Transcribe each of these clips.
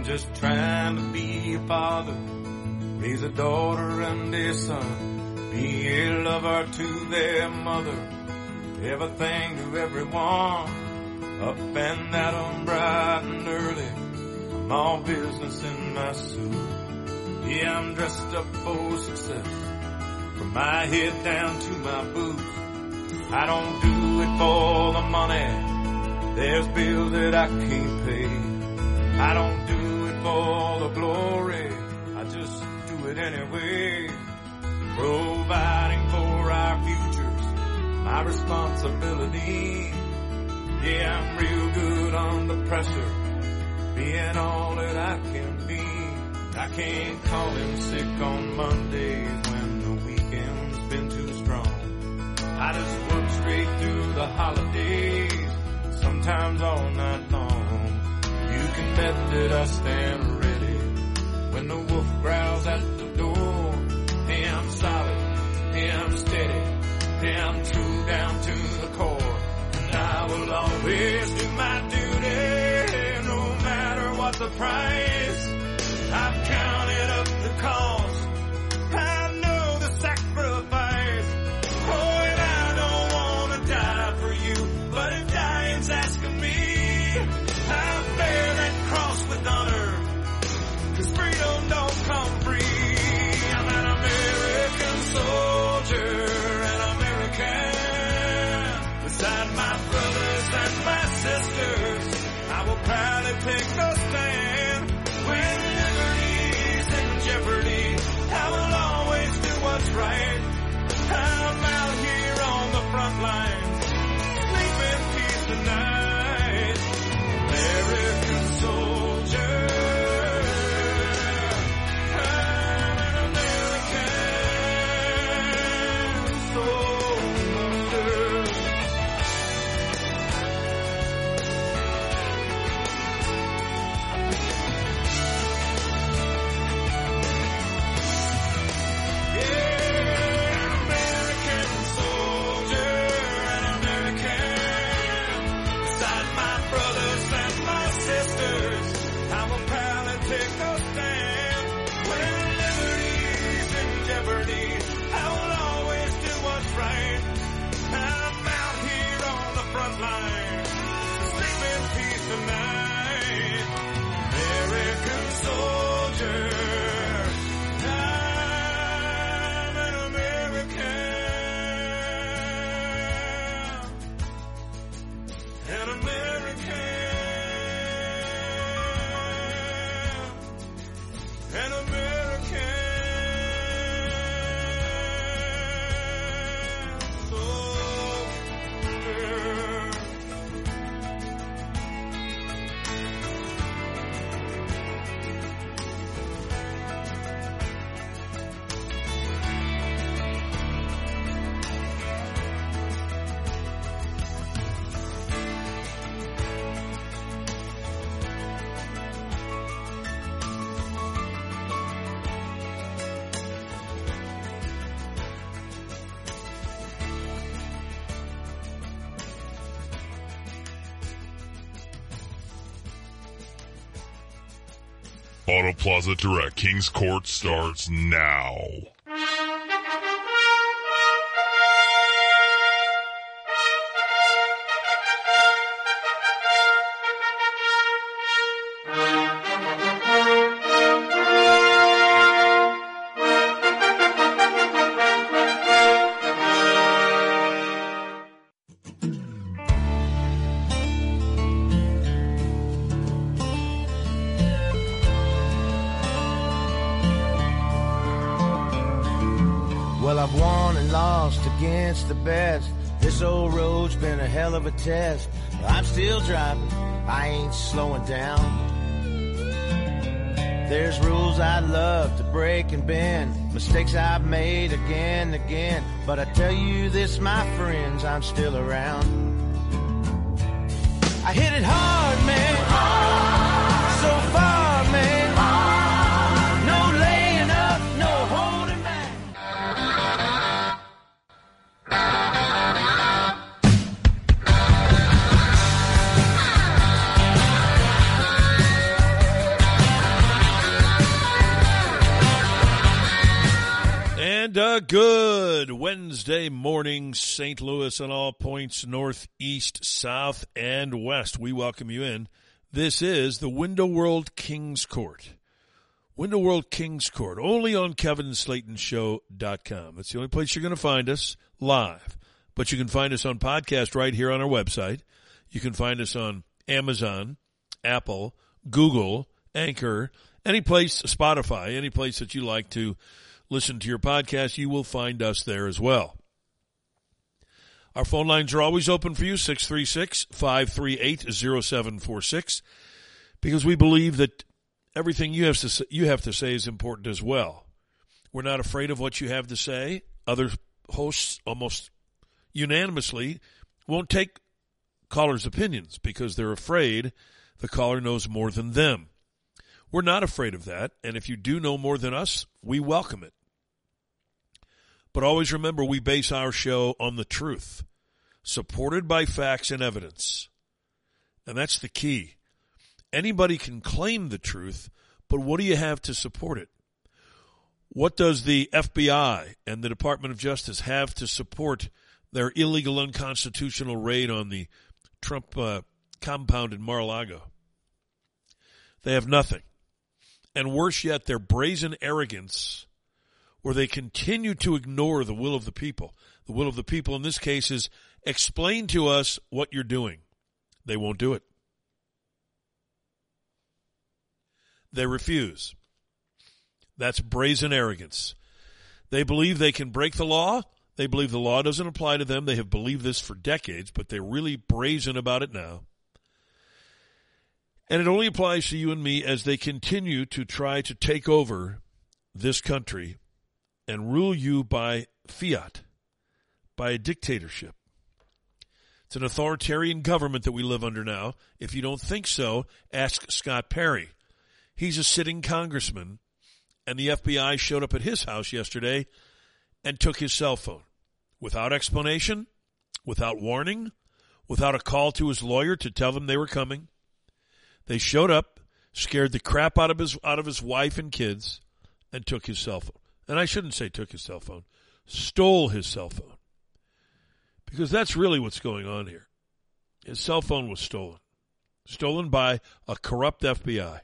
I'm just trying to be a father, raise a daughter and a son, be a lover to their mother, everything to everyone. Up and at 'em bright and early, I'm all business in my suit. Yeah, I'm dressed up for success, from my head down to my boots. I don't do it for the money, there's bills that I can't pay. I don't do for the glory, I just do it anyway. Providing for our futures, my responsibility. Yeah, I'm real good on the pressure, being all that I can be. I can't call in sick on Mondays when the weekend's been too strong. I just work straight through the holidays, sometimes all night long. Can bet that I stand ready when the wolf growls at the door. Hey, I'm solid, hey, I'm steady, hey, I'm true down to the core. And I will always do my duty, no matter what the price. I've counted up the cost. Auto Plaza Direct Kings Court starts now. Mistakes I've made again and again. But I tell you this, my friends, I'm still around. I hit it hard, man. Wednesday morning, St. Louis and all points northeast, south, and west. We welcome you in. This is the Window World Kings Court. Window World Kings Court, only on KevinSlatenShow.com. That's the only place you're going to find us live. But you can find us on podcast right here on our website. You can find us on Amazon, Apple, Google, Anchor, any place, Spotify, any place that you like to listen to your podcast, you will find us there as well. Our phone lines are always open for you, 636 538 0746, because we believe that everything you have, to say, you have to say is important as well. We're not afraid of what you have to say. Other hosts almost unanimously won't take callers' opinions because they're afraid the caller knows more than them. We're not afraid of that, and if you do know more than us, we welcome it. But always remember, we base our show on the truth, supported by facts and evidence. And that's the key. Anybody can claim the truth, but what do you have to support it? What does the FBI and the Department of Justice have to support their illegal, unconstitutional raid on the Trump uh, compound in Mar-a-Lago? They have nothing. And worse yet, their brazen arrogance where they continue to ignore the will of the people. The will of the people in this case is explain to us what you're doing. They won't do it. They refuse. That's brazen arrogance. They believe they can break the law. They believe the law doesn't apply to them. They have believed this for decades, but they're really brazen about it now. And it only applies to you and me as they continue to try to take over this country and rule you by fiat, by a dictatorship. It's an authoritarian government that we live under now. If you don't think so, ask Scott Perry. He's a sitting congressman, and the FBI showed up at his house yesterday and took his cell phone without explanation, without warning, without a call to his lawyer to tell them they were coming. They showed up, scared the crap out of his out of his wife and kids, and took his cell phone and I shouldn't say took his cell phone, stole his cell phone. Because that's really what's going on here. His cell phone was stolen. Stolen by a corrupt FBI.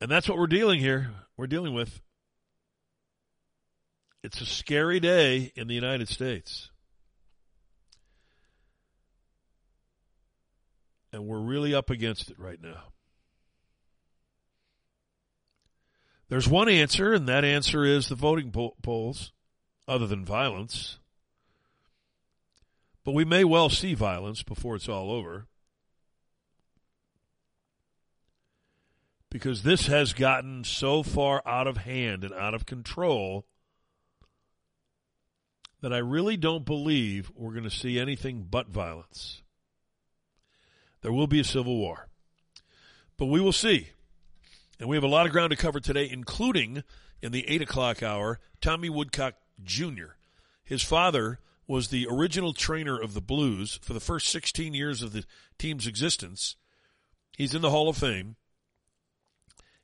And that's what we're dealing here. We're dealing with. It's a scary day in the United States. And we're really up against it right now. There's one answer, and that answer is the voting polls, other than violence. But we may well see violence before it's all over. Because this has gotten so far out of hand and out of control that I really don't believe we're going to see anything but violence. There will be a civil war. But we will see. And we have a lot of ground to cover today, including in the 8 o'clock hour, Tommy Woodcock Jr. His father was the original trainer of the Blues for the first 16 years of the team's existence. He's in the Hall of Fame.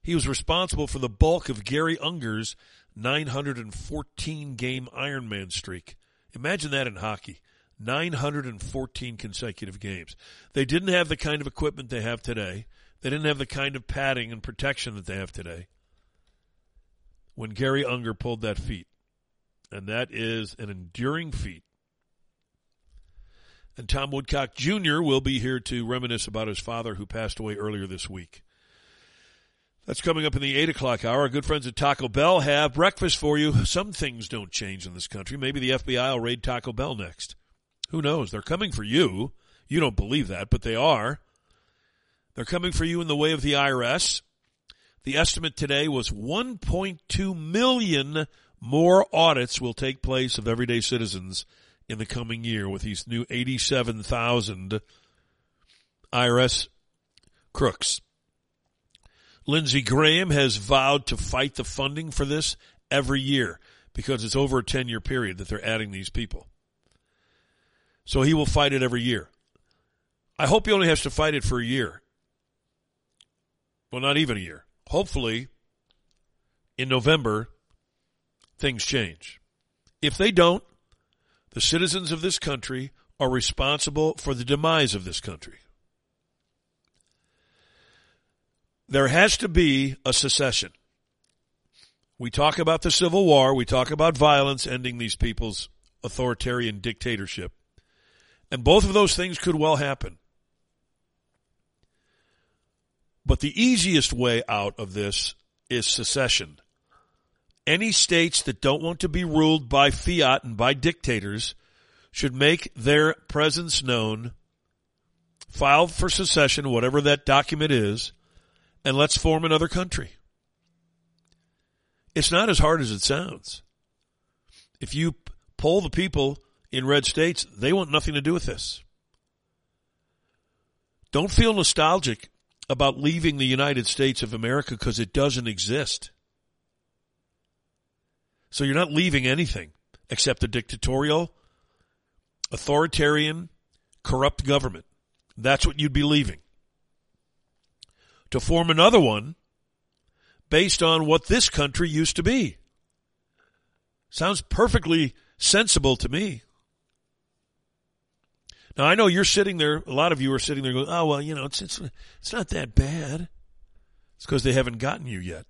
He was responsible for the bulk of Garry Unger's 914 game Ironman streak. Imagine that in hockey. 914 consecutive games. They didn't have the kind of equipment they have today. They didn't have the kind of padding and protection that they have today when Garry Unger pulled that feat. And that is an enduring feat. And Tom Woodcock Jr. will be here to reminisce about his father who passed away earlier this week. That's coming up in the 8 o'clock hour. Our good friends at Taco Bell have breakfast for you. Some things don't change in this country. Maybe the FBI will raid Taco Bell next. Who knows? They're coming for you. You don't believe that, but they are. They're coming for you in the way of the IRS. The estimate today was 1.2 million more audits will take place of everyday citizens in the coming year with these new 87,000 IRS crooks. Lindsey Graham has vowed to fight the funding for this every year because it's over a 10 year period that they're adding these people. So he will fight it every year. I hope he only has to fight it for a year well, not even a year. Hopefully, in November, things change. If they don't, the citizens of this country are responsible for the demise of this country. There has to be a secession. We talk about the Civil War, we talk about violence ending these people's authoritarian dictatorship. And both of those things could well happen. But the easiest way out of this is secession. Any states that don't want to be ruled by fiat and by dictators should make their presence known, file for secession, whatever that document is, and let's form another country. It's not as hard as it sounds. If you poll the people in red states, they want nothing to do with this. Don't feel nostalgic about leaving the United States of America because it doesn't exist. So you're not leaving anything except a dictatorial, authoritarian, corrupt government. That's what you'd be leaving. To form another one based on what this country used to be. Sounds perfectly sensible to me. Now I know you're sitting there. A lot of you are sitting there going, "Oh well, you know, it's it's it's not that bad." It's because they haven't gotten you yet.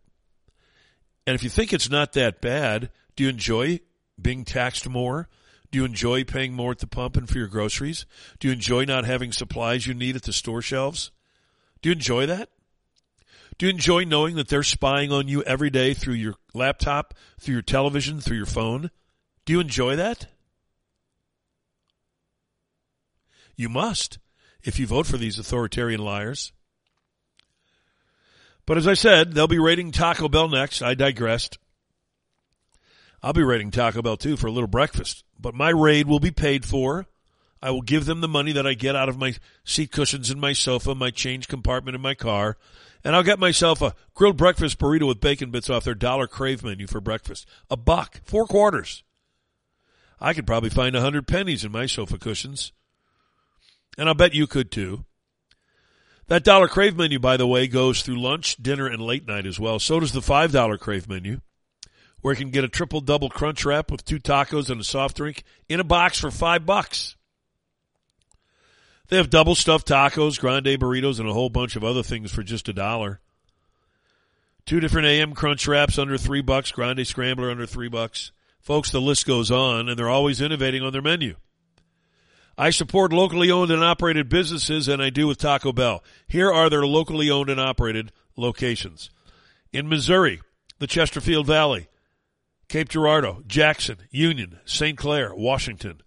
And if you think it's not that bad, do you enjoy being taxed more? Do you enjoy paying more at the pump and for your groceries? Do you enjoy not having supplies you need at the store shelves? Do you enjoy that? Do you enjoy knowing that they're spying on you every day through your laptop, through your television, through your phone? Do you enjoy that? You must if you vote for these authoritarian liars. But as I said, they'll be raiding Taco Bell next. I digressed. I'll be raiding Taco Bell too for a little breakfast. But my raid will be paid for. I will give them the money that I get out of my seat cushions in my sofa, my change compartment in my car, and I'll get myself a grilled breakfast burrito with bacon bits off their dollar crave menu for breakfast. A buck, four quarters. I could probably find a hundred pennies in my sofa cushions. And I'll bet you could too. That dollar crave menu, by the way, goes through lunch, dinner, and late night as well. So does the five dollar crave menu, where you can get a triple double crunch wrap with two tacos and a soft drink in a box for five bucks. They have double stuffed tacos, grande burritos, and a whole bunch of other things for just a dollar. Two different AM crunch wraps under three bucks, grande scrambler under three bucks. Folks, the list goes on, and they're always innovating on their menu. I support locally owned and operated businesses, and I do with Taco Bell. Here are their locally owned and operated locations. In Missouri, the Chesterfield Valley, Cape Girardeau, Jackson, Union, St. Clair, Washington.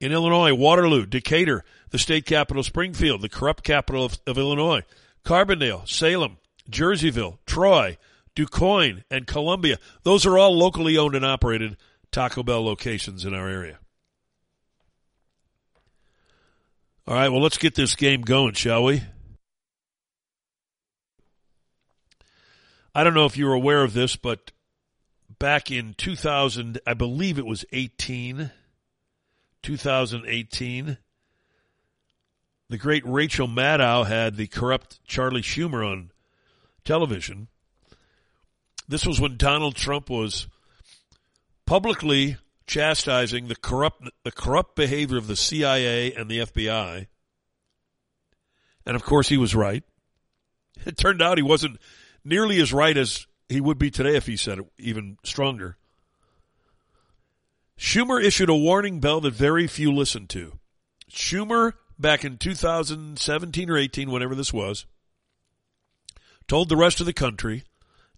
In Illinois, Waterloo, Decatur, the state capital Springfield, the corrupt capital of, of Illinois, Carbondale, Salem, Jerseyville, Troy, DuQuoin, and Columbia. Those are all locally owned and operated Taco Bell locations in our area. All right, well, let's get this game going, shall we? I don't know if you're aware of this, but back in 2000, I believe it was 18, 2018, the great Rachel Maddow had the corrupt Charlie Schumer on television. This was when Donald Trump was publicly chastising the corrupt the corrupt behavior of the CIA and the FBI. And of course he was right. It turned out he wasn't nearly as right as he would be today if he said it even stronger. Schumer issued a warning bell that very few listened to. Schumer back in 2017 or 18 whenever this was told the rest of the country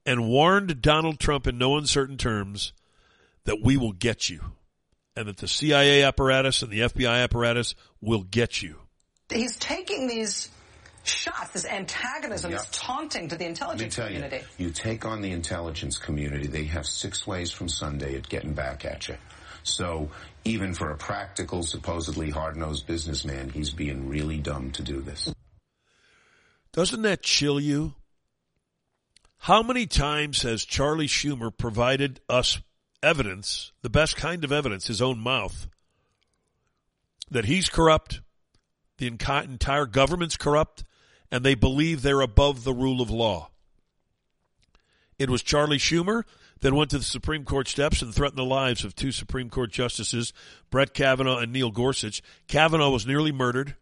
and warned Donald Trump in no uncertain terms that we will get you and that the CIA apparatus and the FBI apparatus will get you. He's taking these shots, this antagonism, yep. this taunting to the intelligence community. You, you take on the intelligence community, they have six ways from Sunday at getting back at you. So even for a practical, supposedly hard-nosed businessman, he's being really dumb to do this. Doesn't that chill you? How many times has Charlie Schumer provided us evidence, the best kind of evidence, his own mouth, that he's corrupt, the entire government's corrupt, and they believe they're above the rule of law. It was Charlie Schumer that went to the Supreme Court steps and threatened the lives of two Supreme Court justices, Brett Kavanaugh and Neil Gorsuch. Kavanaugh was nearly murdered.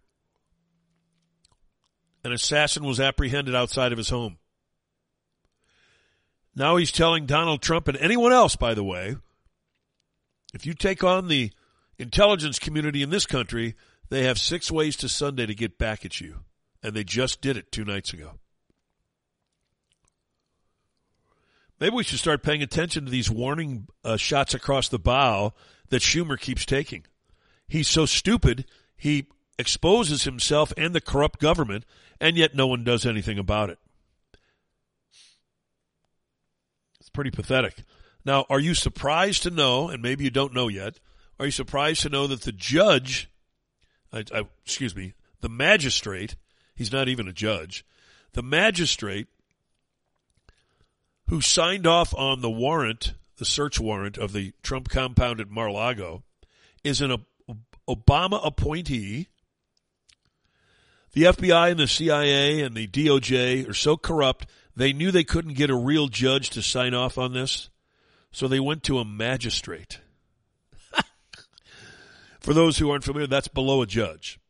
An assassin was apprehended outside of his home. Now he's telling Donald Trump and anyone else, by the way, if you take on the intelligence community in this country, they have six ways to Sunday to get back at you. And they just did it two nights ago. Maybe we should start paying attention to these warning uh, shots across the bow that Schumer keeps taking. He's so stupid, he exposes himself and the corrupt government, and yet no one does anything about it. It's pretty pathetic. Now, are you surprised to know, and maybe you don't know yet, are you surprised to know that the judge, I, I, excuse me, the magistrate, he's not even a judge, the magistrate who signed off on the warrant, the search warrant of the Trump compound at Mar-a-Lago, is an Obama appointee. The FBI and the CIA and the DOJ are so corrupt, they knew they couldn't get a real judge to sign off on this, so they went to a magistrate. For those who aren't familiar, that's below a judge.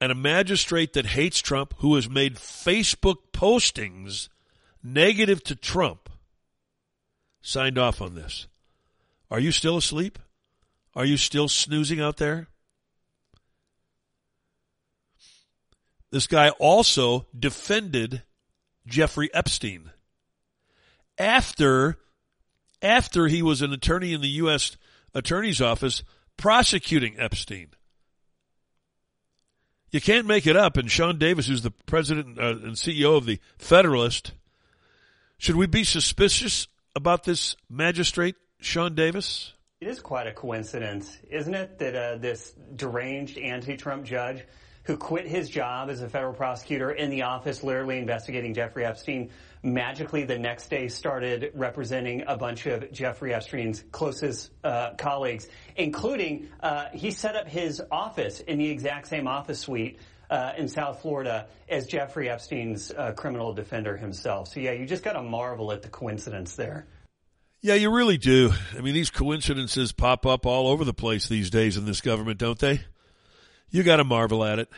And a magistrate that hates Trump, who has made Facebook postings negative to Trump signed off on this. Are you still asleep? Are you still snoozing out there? This guy also defended Jeffrey Epstein after after he was an attorney in the US attorney's office prosecuting Epstein. You can't make it up and Sean Davis who's the president uh, and CEO of the Federalist should we be suspicious about this magistrate, Sean Davis? It is quite a coincidence, isn't it, that uh, this deranged anti-Trump judge who quit his job as a federal prosecutor in the office literally investigating Jeffrey Epstein magically the next day started representing a bunch of Jeffrey Epstein's closest uh, colleagues, including uh, he set up his office in the exact same office suite uh, in South Florida as Jeffrey Epstein's uh, criminal defender himself. So yeah, you just got to marvel at the coincidence there. Yeah, you really do. I mean, these coincidences pop up all over the place these days in this government, don't they? You got to marvel at it.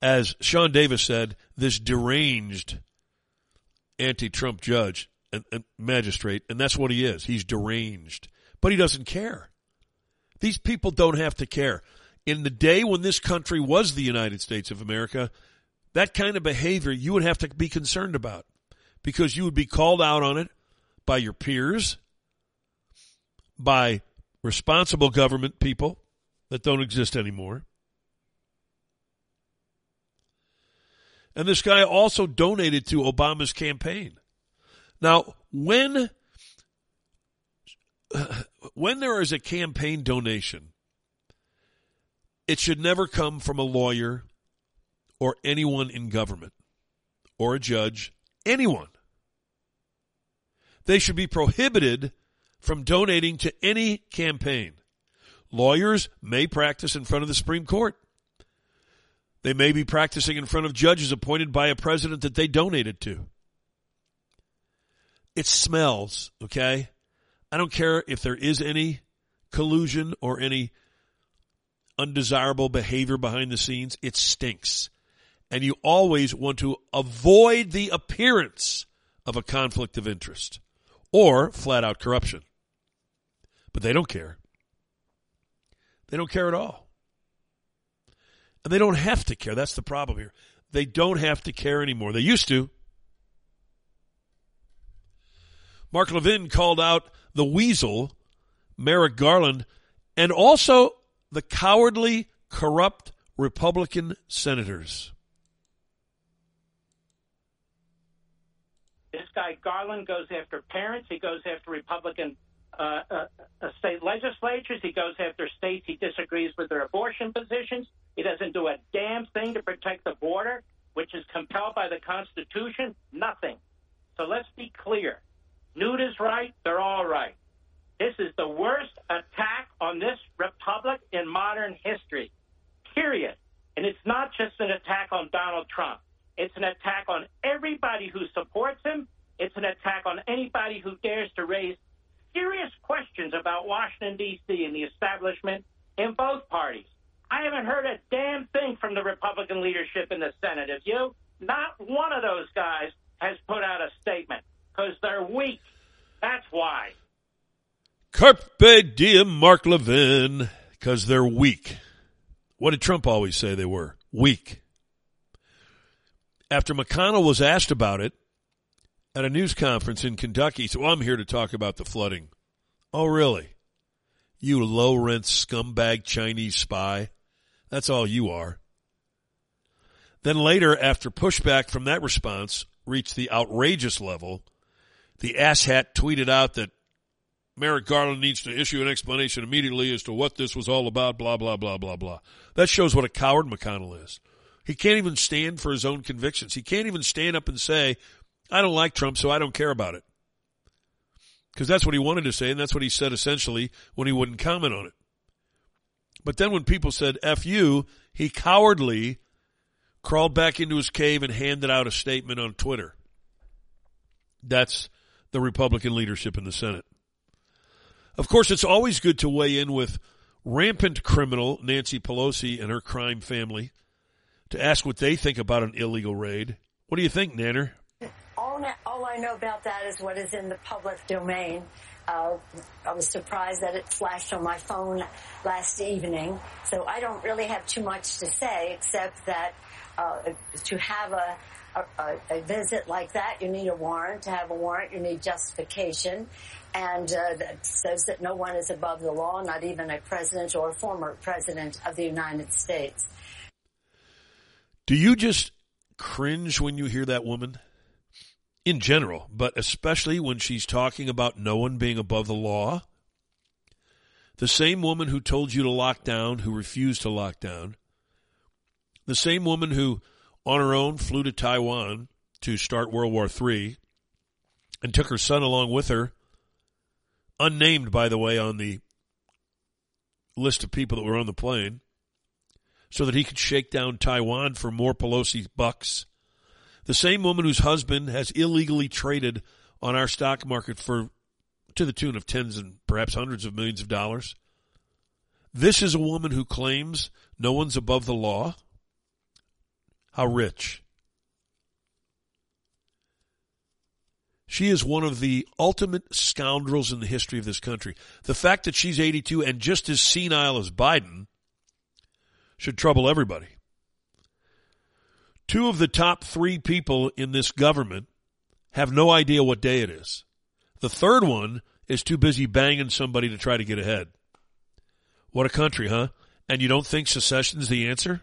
As Sean Davis said, this deranged anti-Trump judge and, and magistrate, and that's what he is. He's deranged, but he doesn't care. These people don't have to care in the day when this country was the United States of America, that kind of behavior you would have to be concerned about because you would be called out on it by your peers, by responsible government people that don't exist anymore. And this guy also donated to Obama's campaign. Now, when when there is a campaign donation, it should never come from a lawyer or anyone in government or a judge, anyone. They should be prohibited from donating to any campaign. Lawyers may practice in front of the Supreme Court. They may be practicing in front of judges appointed by a president that they donated to. It smells, okay? I don't care if there is any collusion or any undesirable behavior behind the scenes, it stinks. And you always want to avoid the appearance of a conflict of interest or flat out corruption. But they don't care. They don't care at all. And they don't have to care. That's the problem here. They don't have to care anymore. They used to. Mark Levin called out the weasel, Merrick Garland, and also the cowardly, corrupt Republican senators. This guy Garland goes after parents. He goes after Republican uh, uh, state legislatures. He goes after states he disagrees with their abortion positions. He doesn't do a damn thing to protect the border, which is compelled by the Constitution. Nothing. So let's be clear. Newt is right. They're all right. This is the worst attack on this republic in modern history, period. And it's not just an attack on Donald Trump. It's an attack on everybody who supports him. It's an attack on anybody who dares to raise serious questions about Washington, D.C. and the establishment in both parties. I haven't heard a damn thing from the Republican leadership in the Senate. Have you? Not one of those guys has put out a statement because they're weak. That's why. Carpe diem, Mark Levin, because they're weak. What did Trump always say they were? Weak. After McConnell was asked about it at a news conference in Kentucky, Well, I'm here to talk about the flooding. Oh, really? You low rent scumbag Chinese spy. That's all you are. Then later, after pushback from that response reached the outrageous level, the asshat tweeted out that Merrick Garland needs to issue an explanation immediately as to what this was all about, blah, blah, blah, blah, blah. That shows what a coward McConnell is. He can't even stand for his own convictions. He can't even stand up and say, I don't like Trump, so I don't care about it. Because that's what he wanted to say, and that's what he said essentially when he wouldn't comment on it. But then when people said F you, he cowardly crawled back into his cave and handed out a statement on Twitter. That's the Republican leadership in the Senate. Of course, it's always good to weigh in with rampant criminal Nancy Pelosi and her crime family to ask what they think about an illegal raid. What do you think, Nanner? I know about that is what is in the public domain. Uh, I was surprised that it flashed on my phone last evening, so I don't really have too much to say except that uh, to have a, a, a, visit like that, you need a warrant. To have a warrant, you need justification. And uh, that says that no one is above the law, not even a president or a former president of the United States. Do you just cringe when you hear that woman? In general, but especially when she's talking about no one being above the law? The same woman who told you to lock down, who refused to lock down, the same woman who, on her own, flew to Taiwan to start World War III and took her son along with her, unnamed, by the way, on the list of people that were on the plane, so that he could shake down Taiwan for more Pelosi bucks. The same woman whose husband has illegally traded on our stock market for to the tune of tens and perhaps hundreds of millions of dollars. This is a woman who claims no one's above the law. How rich. She is one of the ultimate scoundrels in the history of this country. The fact that she's 82 and just as senile as Biden should trouble everybody. Two of the top three people in this government have no idea what day it is. The third one is too busy banging somebody to try to get ahead. What a country, huh? And you don't think secession's the answer?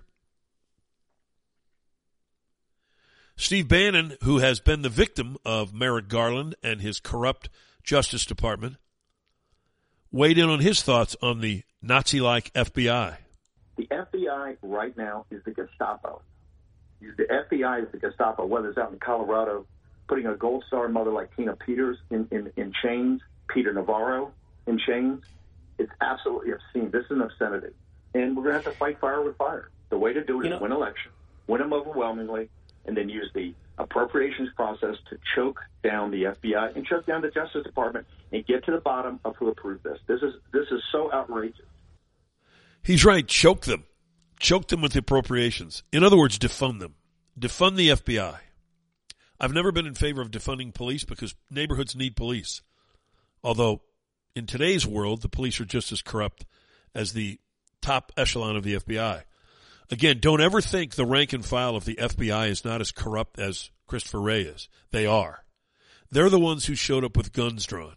Steve Bannon, who has been the victim of Merrick Garland and his corrupt Justice Department, weighed in on his thoughts on the Nazi like FBI. The FBI right now is the Gestapo. The FBI is the Gestapo, whether it's out in Colorado, putting a gold star mother like Tina Peters in, in, in chains, Peter Navarro in chains. It's absolutely obscene. This is an obscenity. And we're going to have to fight fire with fire. The way to do it you is know, win election, win them overwhelmingly, and then use the appropriations process to choke down the FBI and choke down the Justice Department and get to the bottom of who approved this. This is this is so outrageous. He's right. Choke them. Choke them with appropriations. In other words, defund them. Defund the FBI. I've never been in favor of defunding police because neighborhoods need police. Although in today's world, the police are just as corrupt as the top echelon of the FBI. Again, don't ever think the rank and file of the FBI is not as corrupt as Christopher Wray is. They are. They're the ones who showed up with guns drawn.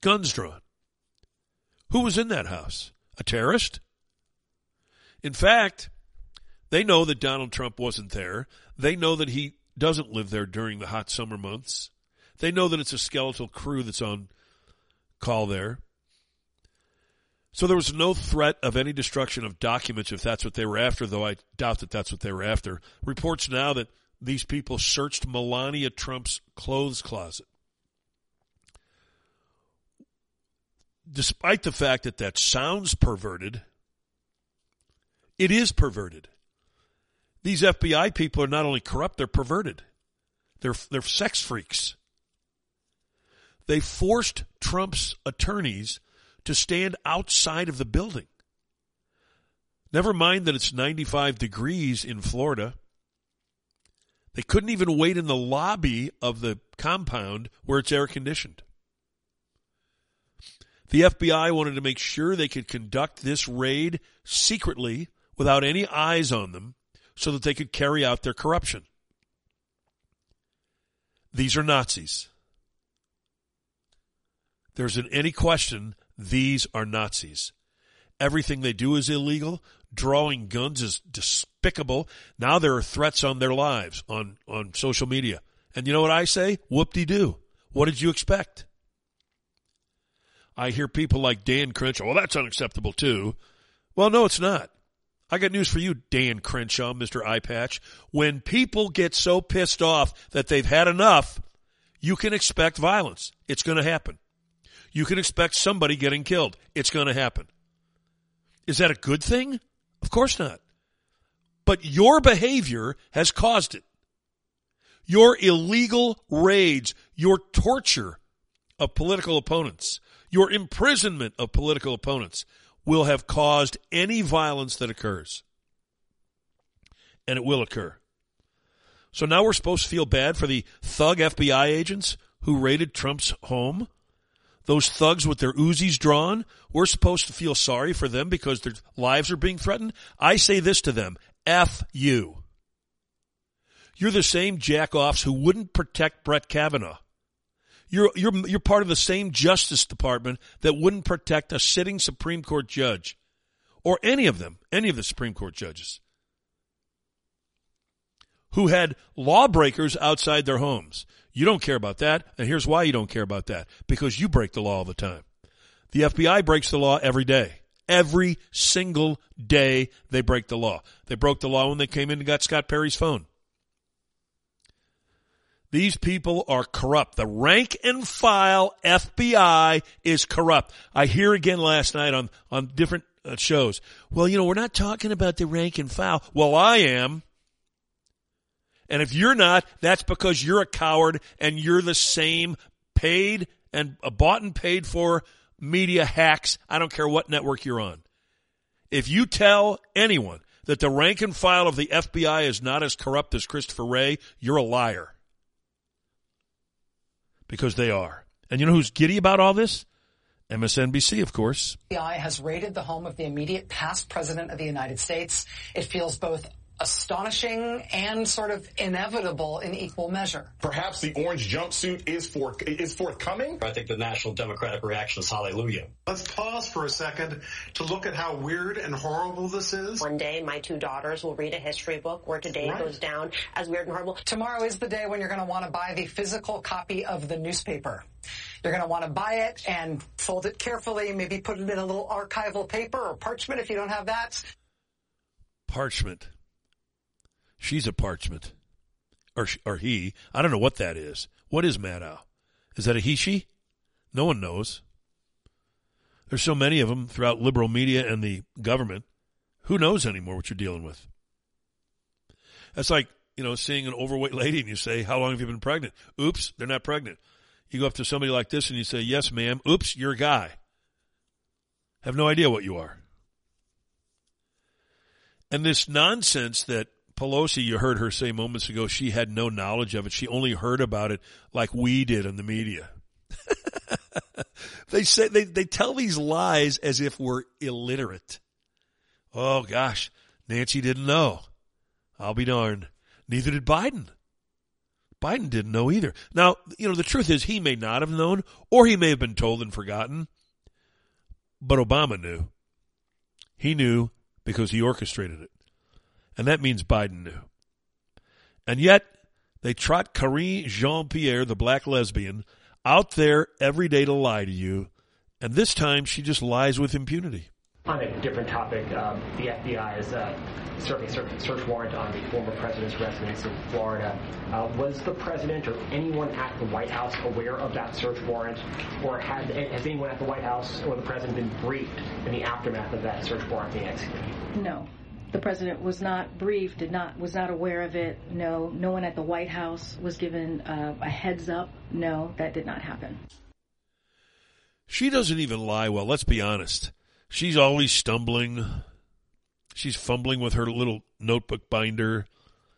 Guns drawn. Who was in that house? A terrorist? In fact, they know that Donald Trump wasn't there. They know that he doesn't live there during the hot summer months. They know that it's a skeletal crew that's on call there. So there was no threat of any destruction of documents if that's what they were after, though I doubt that that's what they were after. Reports now that these people searched Melania Trump's clothes closet. Despite the fact that that sounds perverted, it is perverted. These FBI people are not only corrupt, they're perverted. They're, they're sex freaks. they forced Trump's attorneys to stand outside of the building. Never mind that it's 95 degrees in Florida. They couldn't even wait in the lobby of the compound where it's air conditioned. The FBI wanted to make sure they could conduct this raid secretly without any eyes on them so that they could carry out their corruption. These are Nazis. There isn't any question these are Nazis. Everything they do is illegal. Drawing guns is despicable. Now there are threats on their lives on, on social media. And you know what I say? Whoop-de-doo. What did you expect? I hear people like Dan Crenshaw, well, that's unacceptable too. Well, no, it's not. I got news for you, Dan Crenshaw, Mr. Eye Patch. When people get so pissed off that they've had enough, you can expect violence. It's going to happen. You can expect somebody getting killed. It's going to happen. Is that a good thing? Of course not. But your behavior has caused it. Your illegal raids, your torture of political opponents, your imprisonment of political opponents will have caused any violence that occurs. And it will occur. So now we're supposed to feel bad for the thug FBI agents who raided Trump's home? Those thugs with their Uzis drawn? We're supposed to feel sorry for them because their lives are being threatened? I say this to them. F you. You're the same jackoffs who wouldn't protect Brett Kavanaugh. You're, you're, you're part of the same Justice Department that wouldn't protect a sitting Supreme Court judge or any of them, any of the Supreme Court judges who had lawbreakers outside their homes. You don't care about that, and here's why you don't care about that. Because you break the law all the time. The FBI breaks the law every day. Every single day they break the law. They broke the law when they came in and got Scott Perry's phone. These people are corrupt. The rank and file FBI is corrupt. I hear again last night on, on different uh, shows. Well, you know, we're not talking about the rank and file. Well, I am. And if you're not, that's because you're a coward and you're the same paid and uh, bought and paid for media hacks. I don't care what network you're on. If you tell anyone that the rank and file of the FBI is not as corrupt as Christopher Wray, you're a liar because they are. And you know who's giddy about all this? MSNBC, of course. The FBI has raided the home of the immediate past president of the United States. It feels both astonishing and sort of inevitable in equal measure. Perhaps the orange jumpsuit is for is forthcoming. I think the national democratic reaction is hallelujah. Let's pause for a second to look at how weird and horrible this is. One day, my two daughters will read a history book where today right. goes down as weird and horrible. Tomorrow is the day when you're going to want to buy the physical copy of the newspaper. You're going to want to buy it and fold it carefully, maybe put it in a little archival paper or parchment if you don't have that. Parchment. She's a parchment. Or, or he. I don't know what that is. What is Maddow? Is that a he, she? No one knows. There's so many of them throughout liberal media and the government. Who knows anymore what you're dealing with? That's like, you know, seeing an overweight lady and you say, how long have you been pregnant? Oops, they're not pregnant. You go up to somebody like this and you say, yes, ma'am. Oops, you're a guy. Have no idea what you are. And this nonsense that Pelosi, you heard her say moments ago, she had no knowledge of it. She only heard about it like we did in the media. they say they, they tell these lies as if we're illiterate. Oh gosh, Nancy didn't know. I'll be darned. Neither did Biden. Biden didn't know either. Now, you know, the truth is he may not have known, or he may have been told and forgotten. But Obama knew. He knew because he orchestrated it. And that means Biden knew. And yet, they trot Karine Jean Pierre, the black lesbian, out there every day to lie to you. And this time, she just lies with impunity. On a different topic, um, the FBI is uh, serving a search warrant on the former president's residence in Florida. Uh, was the president or anyone at the White House aware of that search warrant, or had, has anyone at the White House or the president been briefed in the aftermath of that search warrant being executed? No the president was not briefed, did not was not aware of it. No, no one at the White House was given uh, a heads up. No, that did not happen. She doesn't even lie well. Let's be honest. She's always stumbling. She's fumbling with her little notebook binder.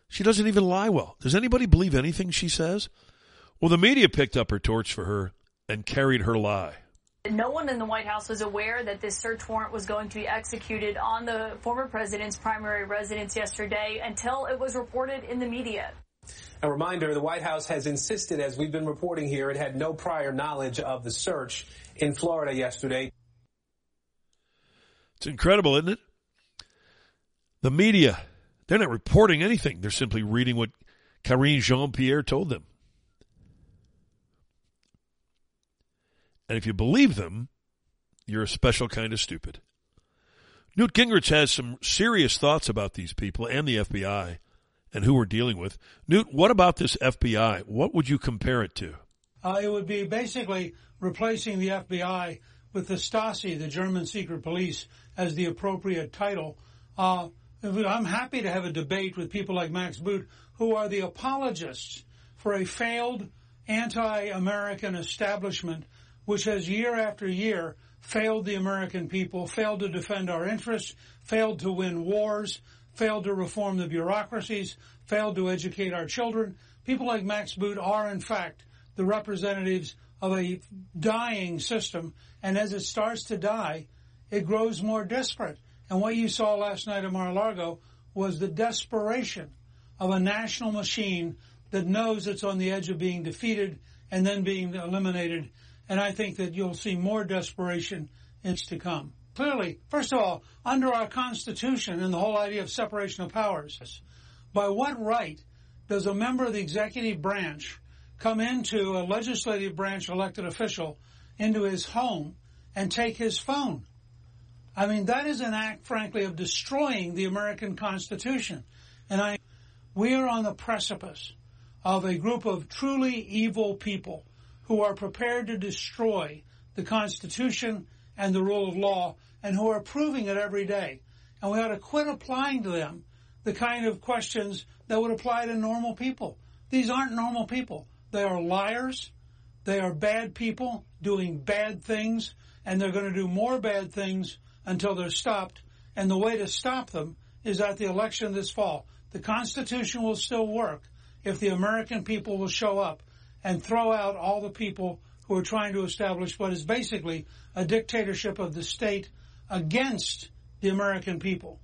She doesn't even lie well. Does anybody believe anything she says? Well, the media picked up her torch for her and carried her lie. No one in the White House was aware that this search warrant was going to be executed on the former president's primary residence yesterday until it was reported in the media. A reminder, the White House has insisted, as we've been reporting here, it had no prior knowledge of the search in Florida yesterday. It's incredible, isn't it? The media, they're not reporting anything. They're simply reading what Karine Jean-Pierre told them. And if you believe them, you're a special kind of stupid. Newt Gingrich has some serious thoughts about these people and the FBI and who we're dealing with. Newt, what about this FBI? What would you compare it to? Uh, it would be basically replacing the FBI with the Stasi, the German secret police, as the appropriate title. Uh, I'm happy to have a debate with people like Max Boot, who are the apologists for a failed anti-American establishment which has year after year failed the American people, failed to defend our interests, failed to win wars, failed to reform the bureaucracies, failed to educate our children. People like Max Boot are, in fact, the representatives of a dying system. And as it starts to die, it grows more desperate. And what you saw last night at Mar-a-Lago was the desperation of a national machine that knows it's on the edge of being defeated and then being eliminated and I think that you'll see more desperation is to come. Clearly, first of all, under our Constitution and the whole idea of separation of powers, by what right does a member of the executive branch come into a legislative branch elected official into his home and take his phone? I mean, that is an act, frankly, of destroying the American Constitution. And I, we are on the precipice of a group of truly evil people who are prepared to destroy the Constitution and the rule of law and who are proving it every day. And we ought to quit applying to them the kind of questions that would apply to normal people. These aren't normal people. They are liars. They are bad people doing bad things, and they're going to do more bad things until they're stopped. And the way to stop them is at the election this fall. The Constitution will still work if the American people will show up and throw out all the people who are trying to establish what is basically a dictatorship of the state against the American people.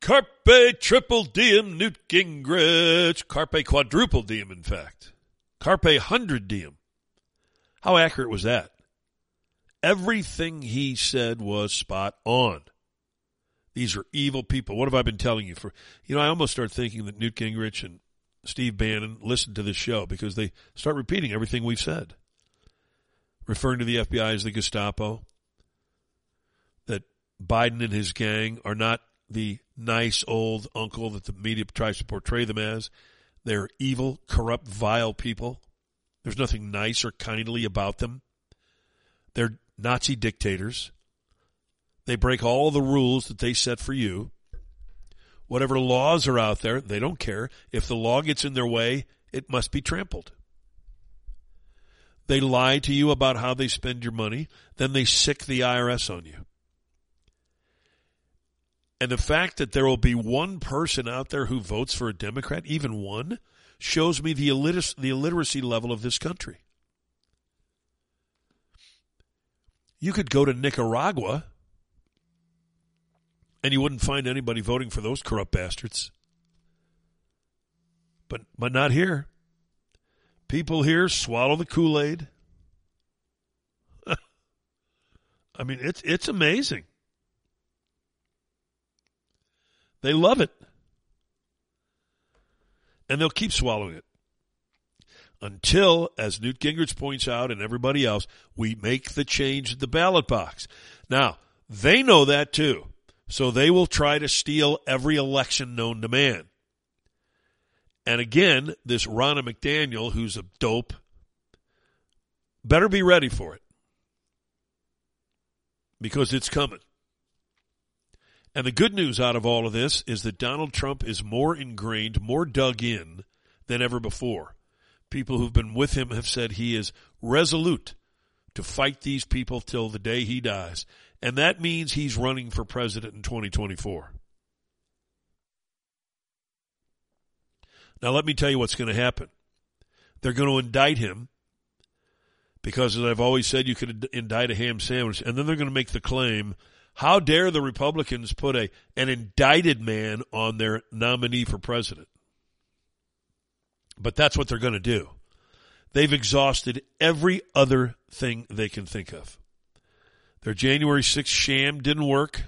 Carpe triple diem, Newt Gingrich. Carpe quadruple diem, in fact. Carpe hundred diem. How accurate was that? Everything he said was spot on. These are evil people. What have I been telling you for? You know, I almost start thinking that Newt Gingrich and Steve Bannon listen to this show because they start repeating everything we've said, referring to the FBI as the Gestapo, that Biden and his gang are not the nice old uncle that the media tries to portray them as. They're evil, corrupt, vile people. There's nothing nice or kindly about them. They're Nazi dictators. They break all the rules that they set for you whatever laws are out there, they don't care. If the law gets in their way, it must be trampled. They lie to you about how they spend your money, then they sic the IRS on you. And the fact that there will be one person out there who votes for a Democrat, even one, shows me the, illiter- the illiteracy level of this country. You could go to Nicaragua and you wouldn't find anybody voting for those corrupt bastards. But but not here. People here swallow the Kool-Aid. I mean, it's it's amazing. They love it. And they'll keep swallowing it. Until, as Newt Gingrich points out and everybody else, we make the change at the ballot box. Now, they know that too. So they will try to steal every election known to man. And again, this Ronna McDaniel, who's a dope, better be ready for it. Because it's coming. And the good news out of all of this is that Donald Trump is more ingrained, more dug in than ever before. People who've been with him have said he is resolute to fight these people till the day he dies. And that means he's running for president in 2024. Now, let me tell you what's going to happen. They're going to indict him because, as I've always said, you could indict a ham sandwich, and then they're going to make the claim how dare the Republicans put a an indicted man on their nominee for president? But that's what they're going to do. They've exhausted every other thing they can think of. Their January 6th sham didn't work.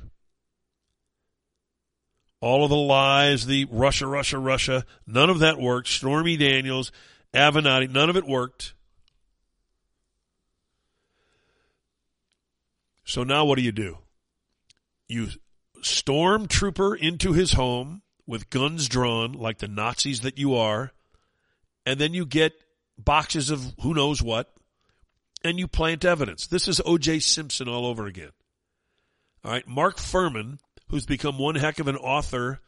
All of the lies, the Russia, Russia, Russia, none of that worked. Stormy Daniels, Avenatti, none of it worked. So now what do you do? You stormtrooper into his home with guns drawn like the Nazis that you are, and then you get boxes of who knows what, and you plant evidence. This is O.J. Simpson all over again. All right, Mark Fuhrman, who's become one heck of an author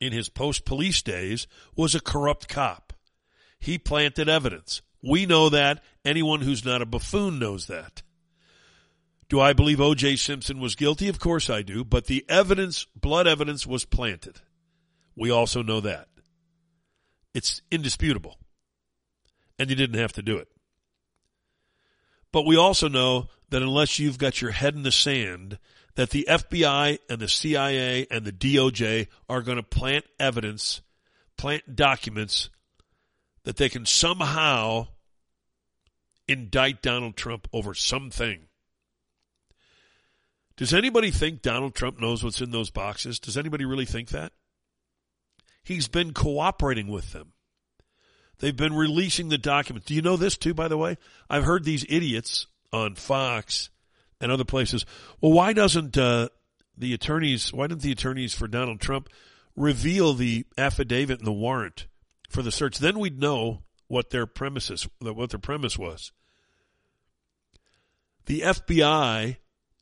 in his post police days, was a corrupt cop. He planted evidence. We know that. Anyone who's not a buffoon knows that. Do I believe O.J. Simpson was guilty? Of course I do, but the evidence, blood evidence, was planted. We also know that. It's indisputable. And you didn't have to do it. But we also know that unless you've got your head in the sand, that the FBI and the CIA and the DOJ are going to plant evidence, plant documents that they can somehow indict Donald Trump over something. Does anybody think Donald Trump knows what's in those boxes? Does anybody really think that? He's been cooperating with them. They've been releasing the documents. Do you know this too, by the way? I've heard these idiots on Fox and other places. Well, why doesn't uh, the attorneys, why didn't the attorneys for Donald Trump reveal the affidavit and the warrant for the search? Then we'd know what their premises, what their premise was. The FBI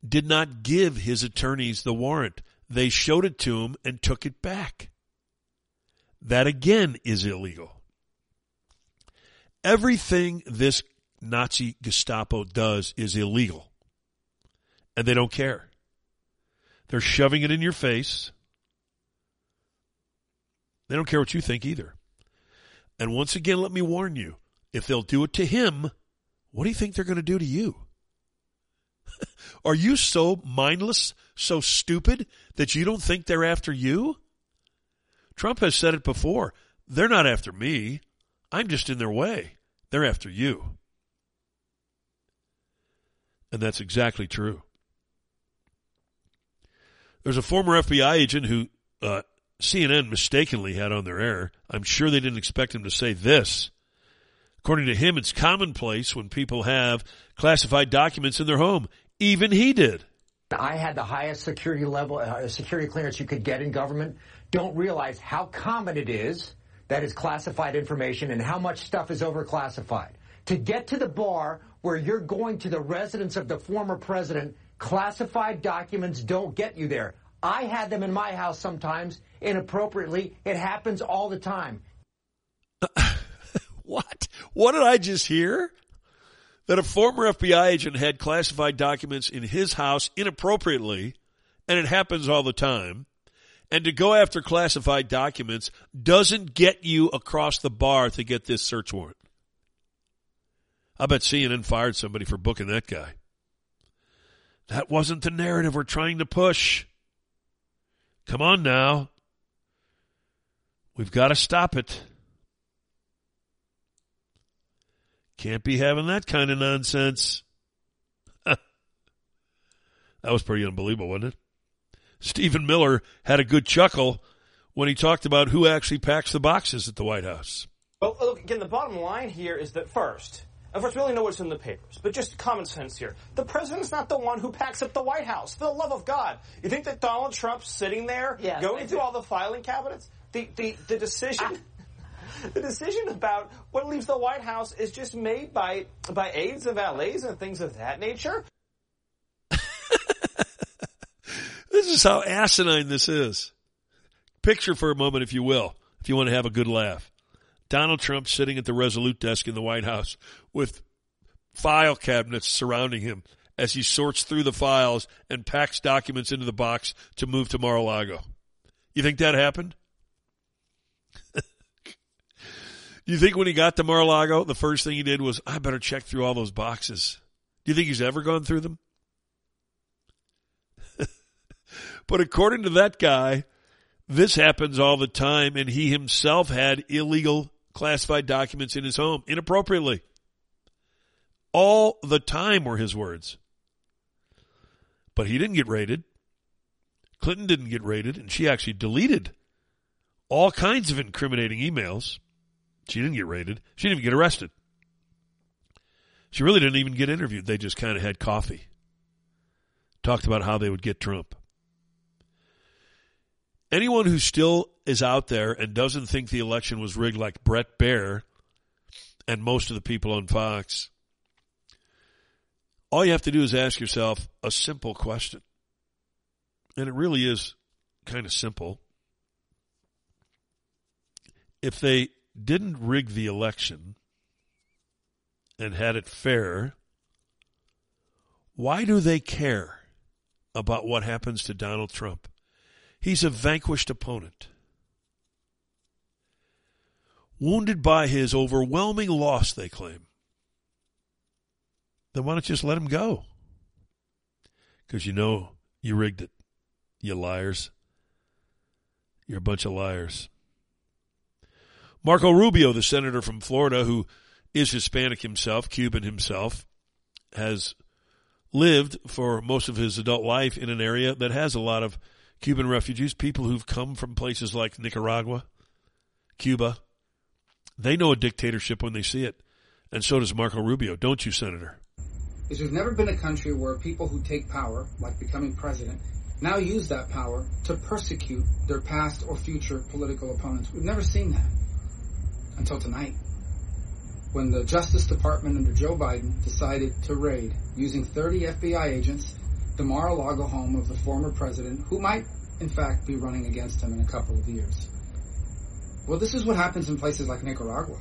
did not give his attorneys the warrant. They showed it to him and took it back. That again is illegal. Everything this Nazi Gestapo does is illegal. And they don't care. They're shoving it in your face. They don't care what you think either. And once again, let me warn you if they'll do it to him, what do you think they're going to do to you? Are you so mindless, so stupid that you don't think they're after you? Trump has said it before. They're not after me. I'm just in their way. They're after you. And that's exactly true. There's a former FBI agent who uh, CNN mistakenly had on their air. I'm sure they didn't expect him to say this. According to him, it's commonplace when people have classified documents in their home. Even he did. I had the highest security level, uh, security clearance you could get in government. Don't realize how common it is that is classified information and how much stuff is overclassified. To get to the bar where you're going to the residence of the former president, classified documents don't get you there. I had them in my house sometimes inappropriately. It happens all the time. what? What did I just hear? that a former FBI agent had classified documents in his house inappropriately, and it happens all the time, and to go after classified documents doesn't get you across the bar to get this search warrant. I bet CNN fired somebody for booking that guy. That wasn't the narrative we're trying to push. Come on now. We've got to stop it. Can't be having that kind of nonsense. that was pretty unbelievable, wasn't it? Stephen Miller had a good chuckle when he talked about who actually packs the boxes at the White House. Well, look, again, the bottom line here is that first, of course, we only know what's in the papers, but just common sense here. The president's not the one who packs up the White House. For the love of God. You think that Donald Trump's sitting there yes, going through all the filing cabinets? The, the, the decision. Ah the decision about what leaves the White House is just made by by aides and valets and things of that nature. this is how asinine this is. Picture for a moment, if you will, if you want to have a good laugh. Donald Trump sitting at the Resolute desk in the White House with file cabinets surrounding him as he sorts through the files and packs documents into the box to move to Mar-a-Lago. You think that happened? you think when he got to Mar-a-Lago, the first thing he did was, I better check through all those boxes. Do you think he's ever gone through them? But according to that guy, this happens all the time, and he himself had illegal classified documents in his home inappropriately. All the time were his words. But he didn't get raided. Clinton didn't get raided, and she actually deleted all kinds of incriminating emails. She didn't get raided. She didn't even get arrested. She really didn't even get interviewed. They just kind of had coffee. Talked about how they would get Trump. Anyone who still is out there and doesn't think the election was rigged like Bret Baier and most of the people on Fox, all you have to do is ask yourself a simple question. And it really is kind of simple. If they didn't rig the election and had it fair, why do they care about what happens to Donald Trump? He's a vanquished opponent. Wounded by his overwhelming loss, they claim. Then why don't you just let him go? Because you know you rigged it. You liars. You're a bunch of liars. Marco Rubio, the senator from Florida, who is Hispanic himself, Cuban himself, has lived for most of his adult life in an area that has a lot of Cuban refugees, people who've come from places like Nicaragua, Cuba. They know a dictatorship when they see it. And so does Marco Rubio, don't you, Senator? Is there's never been a country where people who take power, like becoming president, now use that power to persecute their past or future political opponents. We've never seen that until tonight when the Justice Department under Joe Biden decided to raid using 30 FBI agents the Mar-a-Lago home of the former president, who might, in fact, be running against him in a couple of years. Well, this is what happens in places like Nicaragua,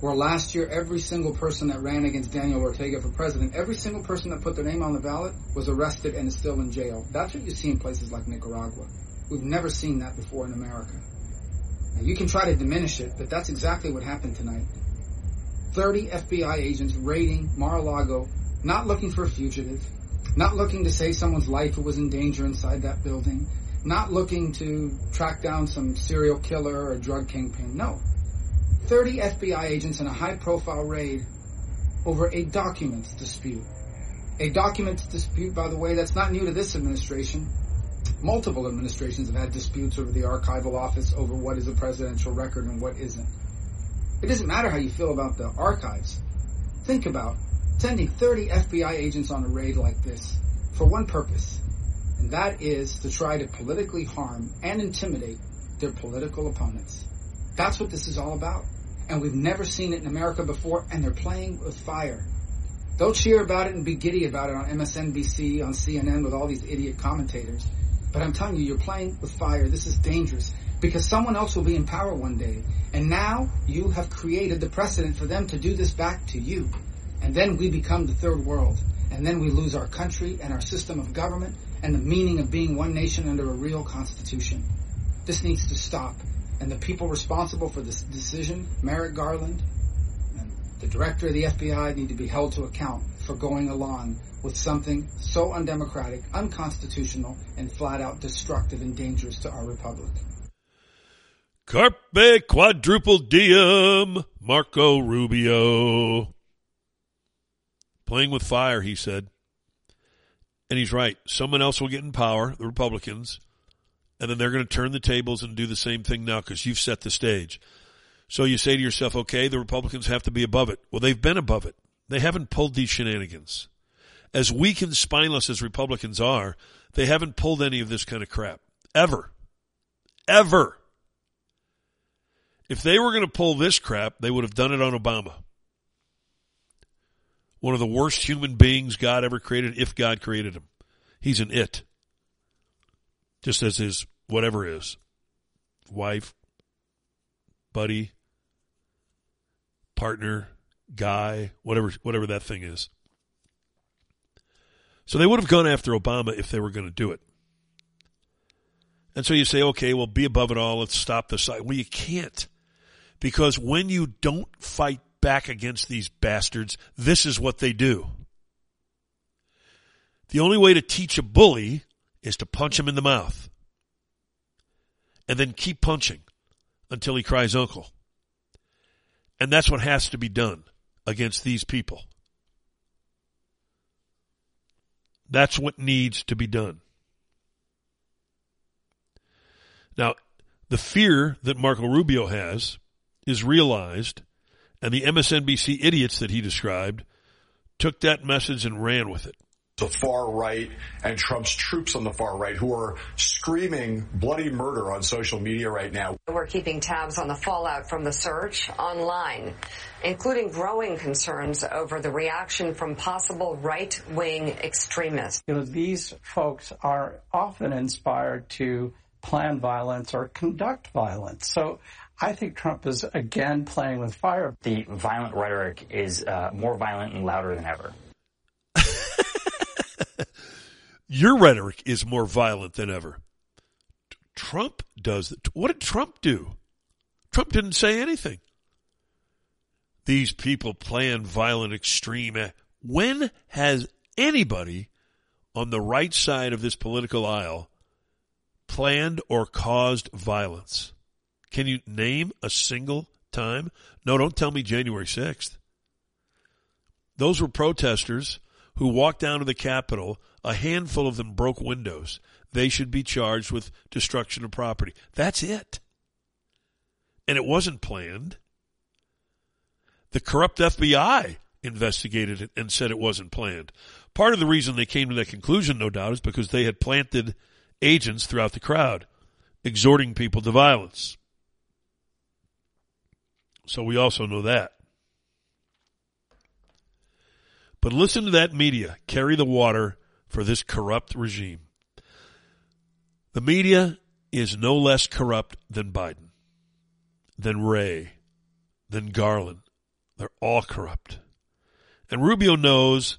where last year every single person that ran against Daniel Ortega for president, every single person that put their name on the ballot was arrested and is still in jail. That's what you see in places like Nicaragua. We've never seen that before in America. Now, you can try to diminish it, but that's exactly what happened tonight. 30 FBI agents raiding Mar-a-Lago, not looking for a fugitive, not looking to save someone's life who was in danger inside that building, not looking to track down some serial killer or drug kingpin. No. 30 FBI agents in a high profile raid over a documents dispute. A documents dispute, by the way, that's not new to this administration. Multiple administrations have had disputes over the archival office over what is a presidential record and what isn't. It doesn't matter how you feel about the archives. Think about sending 30 FBI agents on a raid like this for one purpose, and that is to try to politically harm and intimidate their political opponents. That's what this is all about. And we've never seen it in America before, and they're playing with fire. They'll cheer about it and be giddy about it on MSNBC, on CNN with all these idiot commentators. But I'm telling you, you're playing with fire. This is dangerous because someone else will be in power one day. And now you have created the precedent for them to do this back to you. And then we become the third world. And then we lose our country and our system of government and the meaning of being one nation under a real constitution. This needs to stop. And the people responsible for this decision, Merrick Garland, and the director of the FBI need to be held to account for going along with something so undemocratic, unconstitutional, and flat out destructive and dangerous to our republic. Carpe quadruple diem, Marco Rubio. Playing with fire, he said. And he's right. Someone else will get in power, the Republicans, and then they're going to turn the tables and do the same thing now because you've set the stage. So you say to yourself, okay, the Republicans have to be above it. Well, they've been above it. They haven't pulled these shenanigans. As weak and spineless as Republicans are, they haven't pulled any of this kind of crap. Ever. Ever. If they were going to pull this crap, they would have done it on Obama one of the worst human beings God ever created, if God created him. He's an it. Just as his whatever is. Wife, buddy, partner, guy, whatever whatever that thing is. So they would have gone after Obama if they were going to do it. And so you say, okay, well, be above it all. Let's stop the side. Well, you can't. Because when you don't fight back against these bastards, this is what they do. The only way to teach a bully is to punch him in the mouth. And then keep punching until he cries uncle. And that's what has to be done against these people. That's what needs to be done. Now, the fear that Marco Rubio has is realized, and the MSNBC idiots that he described took that message and ran with it the far right and Trump's troops on the far right who are screaming bloody murder on social media right now. We're keeping tabs on the fallout from the search online, including growing concerns over the reaction from possible right-wing extremists. You know, these folks are often inspired to plan violence or conduct violence. So I think Trump is again playing with fire. The violent rhetoric is uh, more violent and louder than ever. Your rhetoric is more violent than ever. Trump does that. What did Trump do? Trump didn't say anything. These people plan violent extreme. When has anybody on the right side of this political aisle planned or caused violence? Can you name a single time? No, don't tell me January 6th. Those were protesters who walked down to the Capitol. A handful of them broke windows. They should be charged with destruction of property. That's it. And it wasn't planned. The corrupt FBI investigated it and said it wasn't planned. Part of the reason they came to that conclusion, no doubt, is because they had planted agents throughout the crowd, exhorting people to violence. So we also know that. But listen to that media carry the water for this corrupt regime. The media is no less corrupt than Biden, than Wray, than Garland. They're all corrupt. And Rubio knows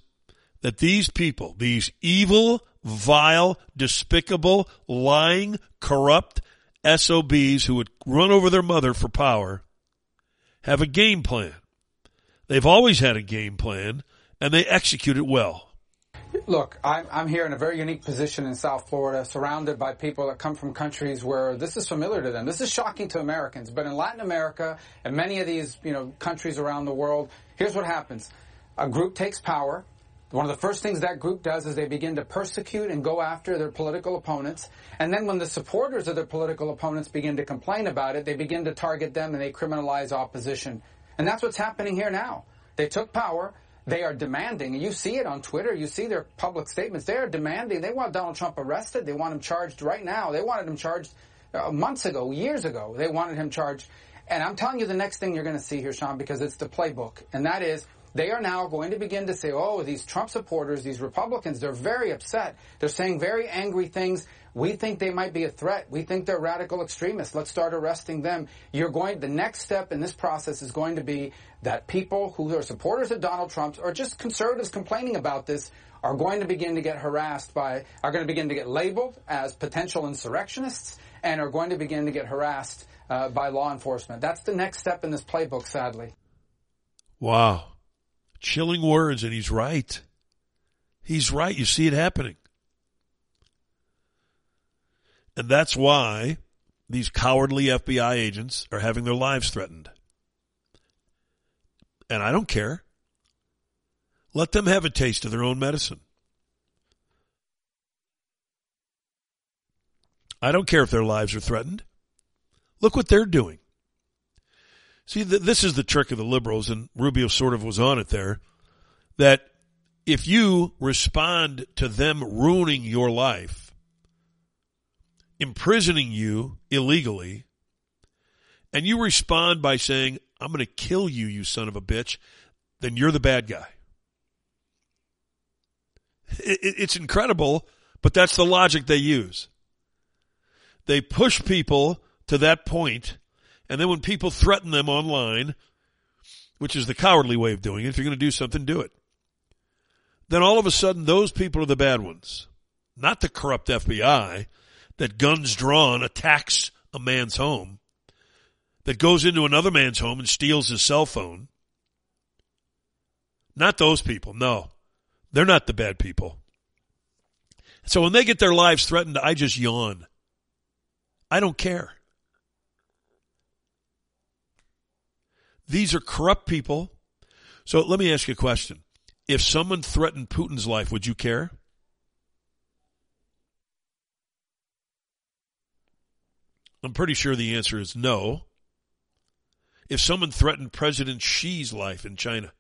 that these people, these evil, vile, despicable, lying, corrupt SOBs who would run over their mother for power, have a game plan. They've always had a game plan and they execute it well. Look, I'm, I'm here in a very unique position in South Florida, surrounded by people that come from countries where this is familiar to them. This is shocking to Americans, but in Latin America and many of these, you know, countries around the world, here's what happens: a group takes power. One of the first things that group does is they begin to persecute and go after their political opponents. And then when the supporters of their political opponents begin to complain about it, they begin to target them and they criminalize opposition. And that's what's happening here now. They took power. They are demanding, and you see it on Twitter, you see their public statements. They are demanding, they want Donald Trump arrested. They want him charged right now. They wanted him charged uh, months ago, years ago. They wanted him charged. And I'm telling you the next thing you're going to see here, Sean, because it's the playbook. And that is, they are now going to begin to say, oh, these Trump supporters, these Republicans, they're very upset. They're saying very angry things. We think they might be a threat. We think they're radical extremists. Let's start arresting them. You're going, the next step in this process is going to be that people who are supporters of Donald Trump or just conservatives complaining about this are going to begin to get harassed by, are going to begin to get labeled as potential insurrectionists and are going to begin to get harassed uh, by law enforcement. That's the next step in this playbook, sadly. Wow. Chilling words, and he's right. He's right. You see it happening. And that's why these cowardly FBI agents are having their lives threatened. And I don't care. Let them have a taste of their own medicine. I don't care if their lives are threatened. Look what they're doing. See, this is the trick of the liberals, and Rubio sort of was on it there, that if you respond to them ruining your life, imprisoning you illegally, and you respond by saying, I'm going to kill you, you son of a bitch, then you're the bad guy. It's incredible, but that's the logic they use. They push people to that point, and then when people threaten them online, which is the cowardly way of doing it. If you're going to do something, do it. Then all of a sudden, those people are the bad ones, not the corrupt FBI that guns drawn attacks a man's home, that goes into another man's home and steals his cell phone. Not those people. No, they're not the bad people. So when they get their lives threatened, I just yawn. I don't care. These are corrupt people. So let me ask you a question. If someone threatened Putin's life, would you care? I'm pretty sure the answer is no. If someone threatened President Xi's life in China,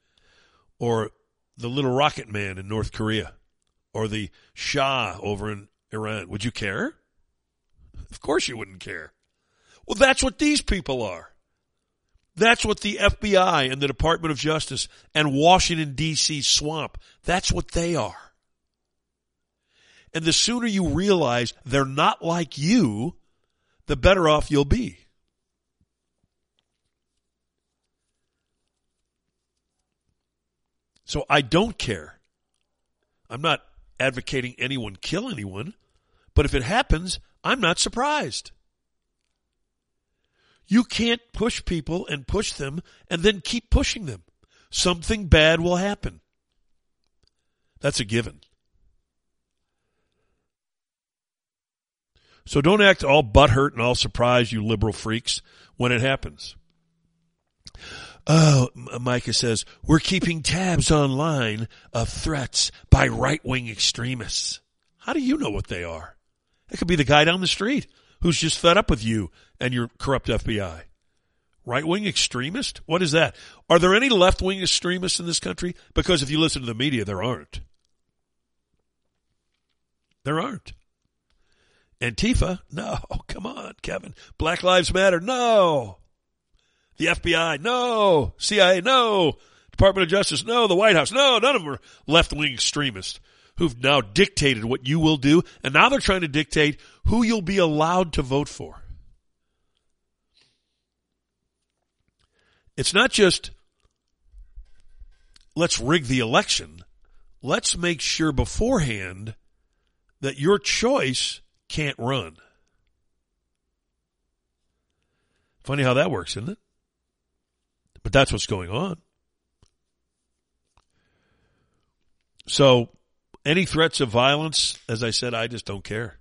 or the little rocket man in North Korea, or the Shah over in Iran, would you care? Of course you wouldn't care. Well, that's what these people are. That's what the FBI and the Department of Justice and Washington DC swamp, that's what they are. And the sooner you realize they're not like you, the better off you'll be. So I don't care. I'm not advocating anyone kill anyone, but if it happens, I'm not surprised. You can't push people and push them and then keep pushing them. Something bad will happen. That's a given. So don't act all butthurt and all surprised, you liberal freaks, when it happens. Oh, Micah says, we're keeping tabs online of threats by right wing extremists. How do you know what they are? It could be the guy down the street who's just fed up with you and your corrupt FBI. Right wing extremist? What is that? Are there any left wing extremists in this country? Because if you listen to the media, there aren't. There aren't. Antifa? No. Come on, Kevin. Black Lives Matter? No. The FBI? No. CIA? No. Department of Justice? No. The White House? No. None of them are left wing extremists who've now dictated what you will do, and now they're trying to dictate who you'll be allowed to vote for. It's not just let's rig the election. Let's make sure beforehand that your choice can't run. Funny how that works, isn't it? But that's what's going on. So, any threats of violence, as I said, I just don't care.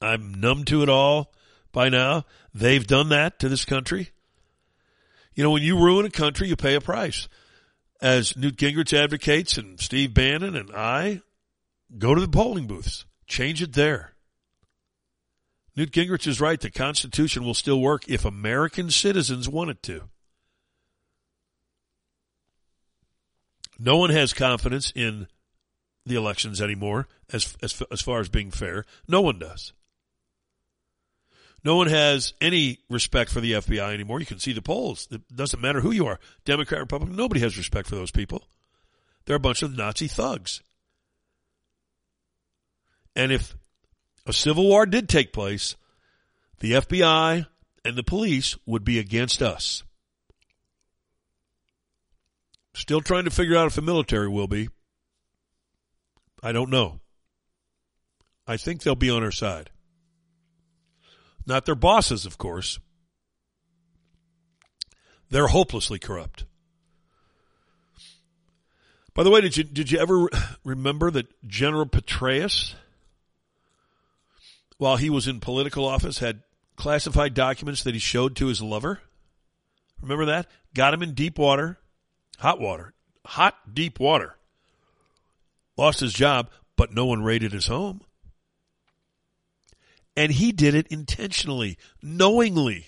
I'm numb to it all by now. They've done that to this country. You know, when you ruin a country, you pay a price. As Newt Gingrich advocates and Steve Bannon and I, go to the polling booths. Change it there. Newt Gingrich is right. The Constitution will still work if American citizens want it to. No one has confidence in the elections anymore as, as, as far as being fair. No one does. No one has any respect for the FBI anymore. You can see the polls. It doesn't matter who you are, Democrat, Republican. Nobody has respect for those people. They're a bunch of Nazi thugs. And if a civil war did take place, the FBI and the police would be against us. Still trying to figure out if the military will be. I don't know. I think they'll be on our side. Not their bosses, of course. They're hopelessly corrupt. By the way, did you did you ever remember that General Petraeus, while he was in political office, had classified documents that he showed to his lover? Remember that? Got him in deep water, hot water, hot deep water. Lost his job, but no one raided his home. And he did it intentionally, knowingly.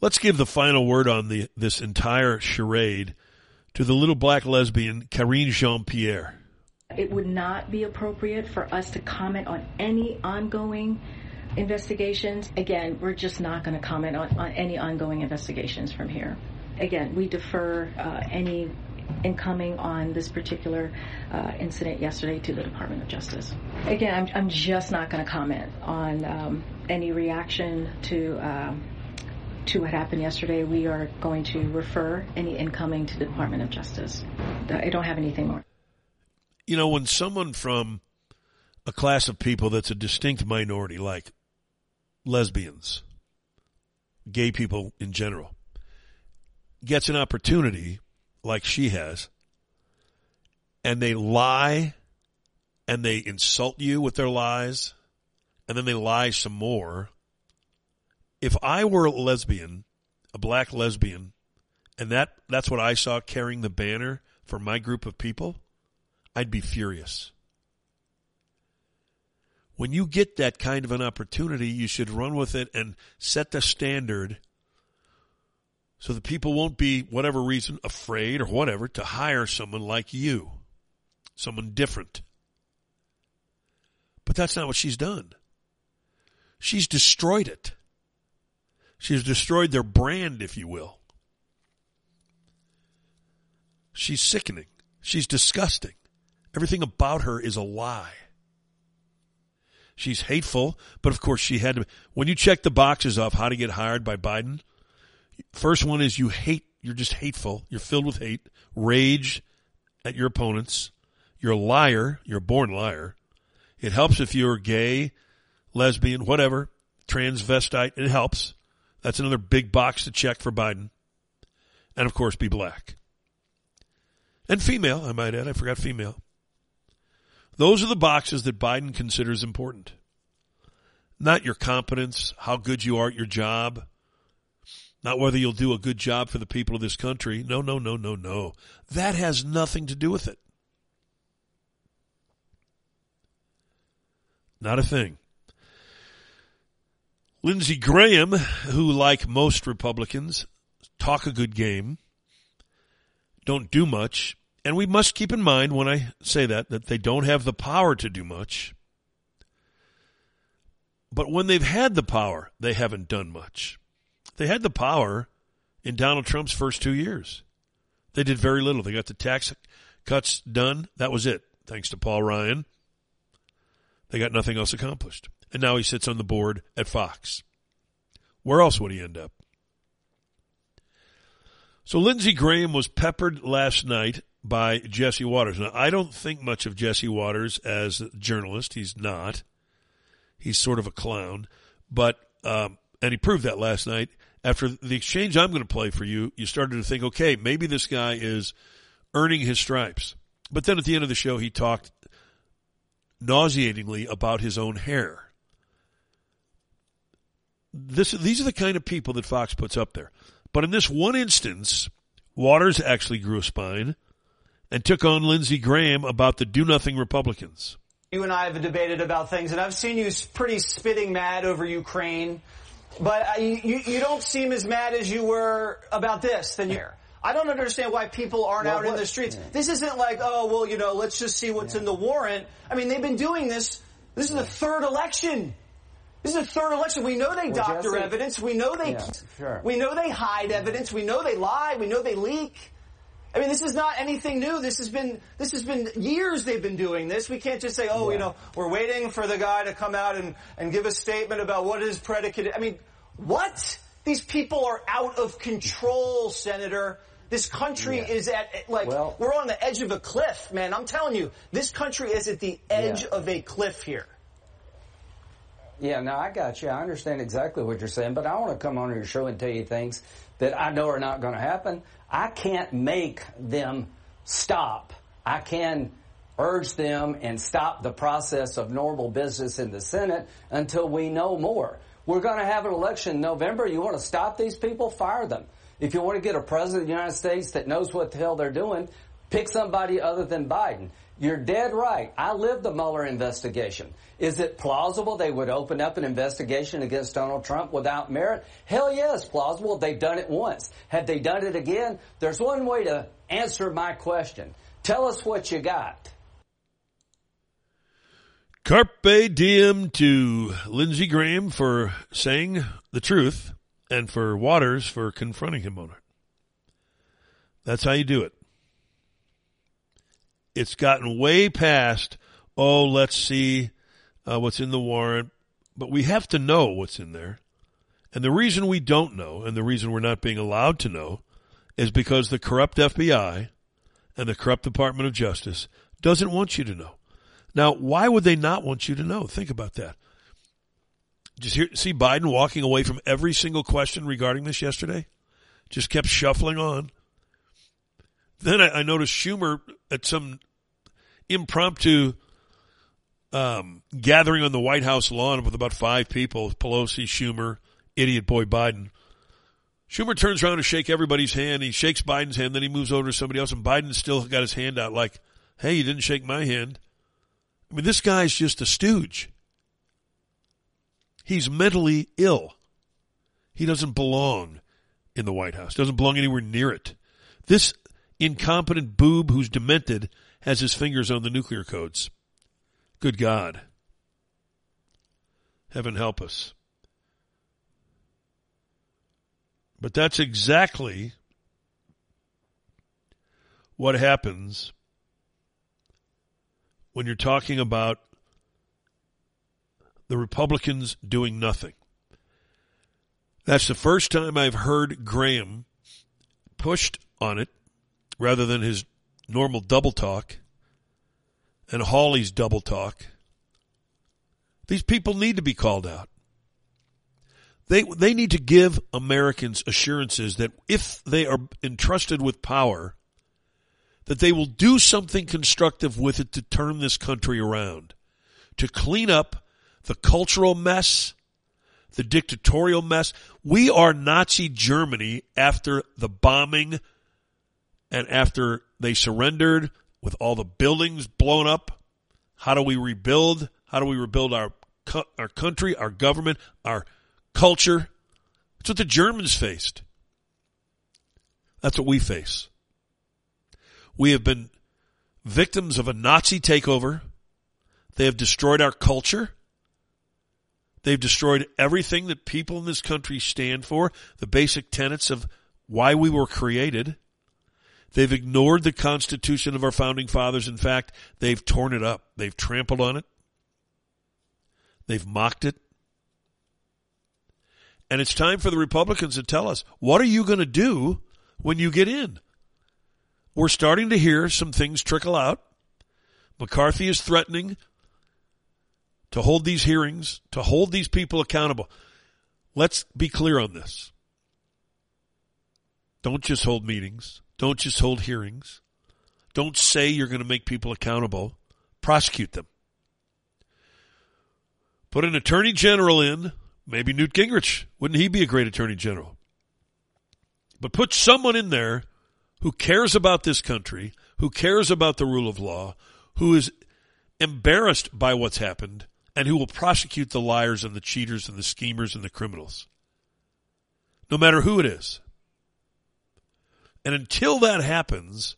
Let's give the final word on the, this entire charade to the little black lesbian Karine Jean Pierre. It would not be appropriate for us to comment on any ongoing investigations. Again, we're just not going to comment on, on, any ongoing investigations from here. Again, we defer uh, any incoming on this particular uh, incident yesterday to the Department of Justice. Again, I'm, I'm just not going to comment on um, any reaction to. Um, to what happened yesterday, we are going to refer any incoming to the Department of Justice. I don't have anything more. You know, when someone from a class of people that's a distinct minority, like lesbians, gay people in general, gets an opportunity like she has, and they lie and they insult you with their lies, and then they lie some more. If I were a lesbian, a black lesbian, and that, that's what I saw carrying the banner for my group of people, I'd be furious. When you get that kind of an opportunity, you should run with it and set the standard so that people won't be, whatever reason, afraid or whatever to hire someone like you, someone different. But that's not what she's done. She's destroyed it. She's destroyed their brand, if you will. She's sickening. She's disgusting. Everything about her is a lie. She's hateful, but of course she had to. When you check the boxes off how to get hired by Biden, first one is you hate, you're just hateful. You're filled with hate, rage at your opponents. You're a liar. You're a born liar. It helps if you're gay, lesbian, whatever, transvestite. It helps. That's another big box to check for Biden. And of course, be black. And female, I might add. I forgot female. Those are the boxes that Biden considers important. Not your competence, how good you are at your job, not whether you'll do a good job for the people of this country. No, no, no, no, no. That has nothing to do with it. Not a thing. Lindsey Graham, who, like most Republicans, talk a good game, don't do much, and we must keep in mind when I say that, that they don't have the power to do much. But when they've had the power, they haven't done much. They had the power in Donald Trump's first two years. They did very little. They got the tax cuts done. That was it. Thanks to Paul Ryan. They got nothing else accomplished. And now he sits on the board at Fox. Where else would he end up? So Lindsey Graham was peppered last night by Jesse Watters. Now, I don't think much of Jesse Watters as a journalist. He's not. He's sort of a clown. But, um, and he proved that last night. After the exchange I'm going to play for you, you started to think, okay, maybe this guy is earning his stripes. But then at the end of the show, he talked nauseatingly about his own hair. This, these are the kind of people that Fox puts up there. But in this one instance, Watters actually grew a spine and took on Lindsey Graham about the do nothing Republicans. You and I have debated about things, and I've seen you pretty spitting mad over Ukraine, but uh, you, you don't seem as mad as you were about this than you. I don't understand why people aren't well, out what, in the streets. Yeah. This isn't like, oh, well, you know, let's just see what's yeah. in the warrant. I mean, they've been doing this. This is the third election. This is the third election. We know they well, doctor Jesse, evidence. We know they, yeah, sure. we know they hide evidence. We know they lie. We know they leak. I mean, this is not anything new. This has been this has been years they've been doing this. We can't just say, oh, yeah. you know, we're waiting for the guy to come out and, and give a statement about what is predicated. I mean, what? These people are out of control, Senator. This country yeah. is at like well, we're on the edge of a cliff, man. I'm telling you, this country is at the edge yeah. of a cliff here. Yeah, no, I got you. I understand exactly what you're saying, but I want to come on your show and tell you things that I know are not going to happen. I can't make them stop. I can urge them and stop the process of normal business in the Senate until we know more. We're going to have an election in November. You want to stop these people? Fire them. If you want to get a president of the United States that knows what the hell they're doing, pick somebody other than Biden. You're dead right. I lived the Mueller investigation. Is it plausible they would open up an investigation against Donald Trump without merit? Hell yes, plausible. They've done it once. Had they done it again? There's one way to answer my question. Tell us what you got. Carpe diem to Lindsey Graham for saying the truth and for Watters for confronting him on it. That's how you do it. It's gotten way past, oh, let's see uh, what's in the warrant, but we have to know what's in there. And the reason we don't know, and the reason we're not being allowed to know, is because the corrupt FBI and the corrupt Department of Justice doesn't want you to know. Now, why would they not want you to know? Think about that. Just hear, see Biden walking away from every single question regarding this yesterday? Just kept shuffling on. Then I, I noticed Schumer at some impromptu um, gathering on the White House lawn with about five people Pelosi, Schumer, idiot boy Biden. Schumer turns around to shake everybody's hand. He shakes Biden's hand, then he moves over to somebody else, and Biden still got his hand out like, hey, you didn't shake my hand. I mean, this guy's just a stooge. He's mentally ill. He doesn't belong in the White House, doesn't belong anywhere near it. This incompetent boob who's demented has his fingers on the nuclear codes. Good God. Heaven help us. But that's exactly what happens when you're talking about the Republicans doing nothing. That's the first time I've heard Graham pushed on it rather than his normal double talk and Hawley's double talk. These people need to be called out. They, they need to give Americans assurances that if they are entrusted with power, that they will do something constructive with it to turn this country around, to clean up the cultural mess, the dictatorial mess. We are Nazi Germany after the bombing and after they surrendered with all the buildings blown up. How do we rebuild? How do we rebuild our our country, our government, our culture? That's what the Germans faced. That's what we face. We have been victims of a Nazi takeover. They have destroyed our culture. They've destroyed everything that people in this country stand for, the basic tenets of why we were created. They've ignored the Constitution of our founding fathers. In fact, they've torn it up. They've trampled on it. They've mocked it. And it's time for the Republicans to tell us, what are you going to do when you get in? We're starting to hear some things trickle out. McCarthy is threatening to hold these hearings, to hold these people accountable. Let's be clear on this. Don't just hold meetings. Don't just hold hearings. Don't say you're going to make people accountable. Prosecute them. Put an attorney general in, maybe Newt Gingrich. Wouldn't he be a great attorney general? But put someone in there who cares about this country, who cares about the rule of law, who is embarrassed by what's happened, and who will prosecute the liars and the cheaters and the schemers and the criminals. No matter who it is. And until that happens,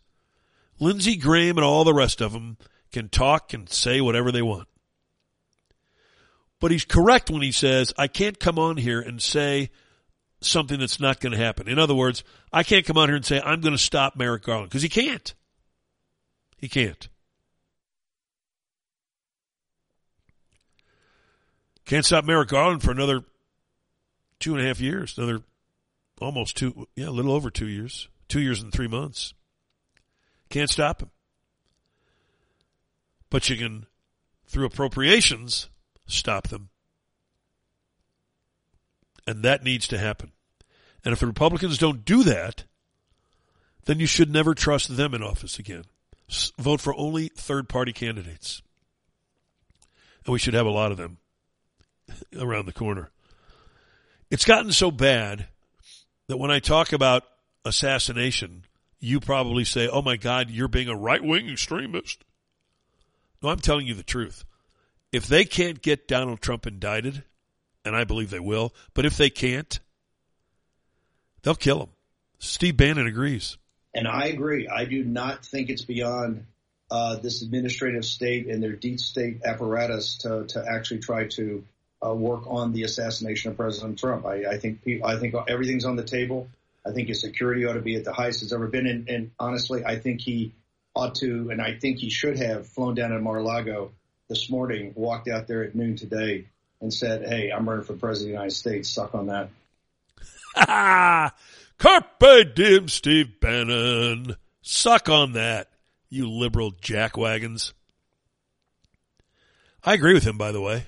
Lindsey Graham and all the rest of them can talk and say whatever they want. But he's correct when he says, I can't come on here and say something that's not going to happen. In other words, I can't come on here and say, I'm going to stop Merrick Garland, because he can't. He can't. Can't stop Merrick Garland for another two and a half years, another almost two, yeah, a little over two years, two years and three months. Can't stop him. But you can, through appropriations, stop them. And that needs to happen. And if the Republicans don't do that, then you should never trust them in office again. vote for only third party candidates. And we should have a lot of them around the corner. It's gotten so bad that when I talk about assassination, you probably say, oh my God, you're being a right wing extremist. No, I'm telling you the truth. If they can't get Donald Trump indicted, and I believe they will, but if they can't, they'll kill him. Steve Bannon agrees. And I agree. I do not think it's beyond uh, this administrative state and their deep state apparatus to, to actually try to uh, work on the assassination of President Trump. I, I think I think everything's on the table. I think his security ought to be at the highest it's ever been, and, and honestly, I think he ought to, and I think he should have flown down to Mar-a-Lago this morning, walked out there at noon today, and said, "Hey, I'm running for president of the United States. Suck on that." Carpe diem, Steve Bannon. Suck on that, you liberal jackwagons. I agree with him, by the way.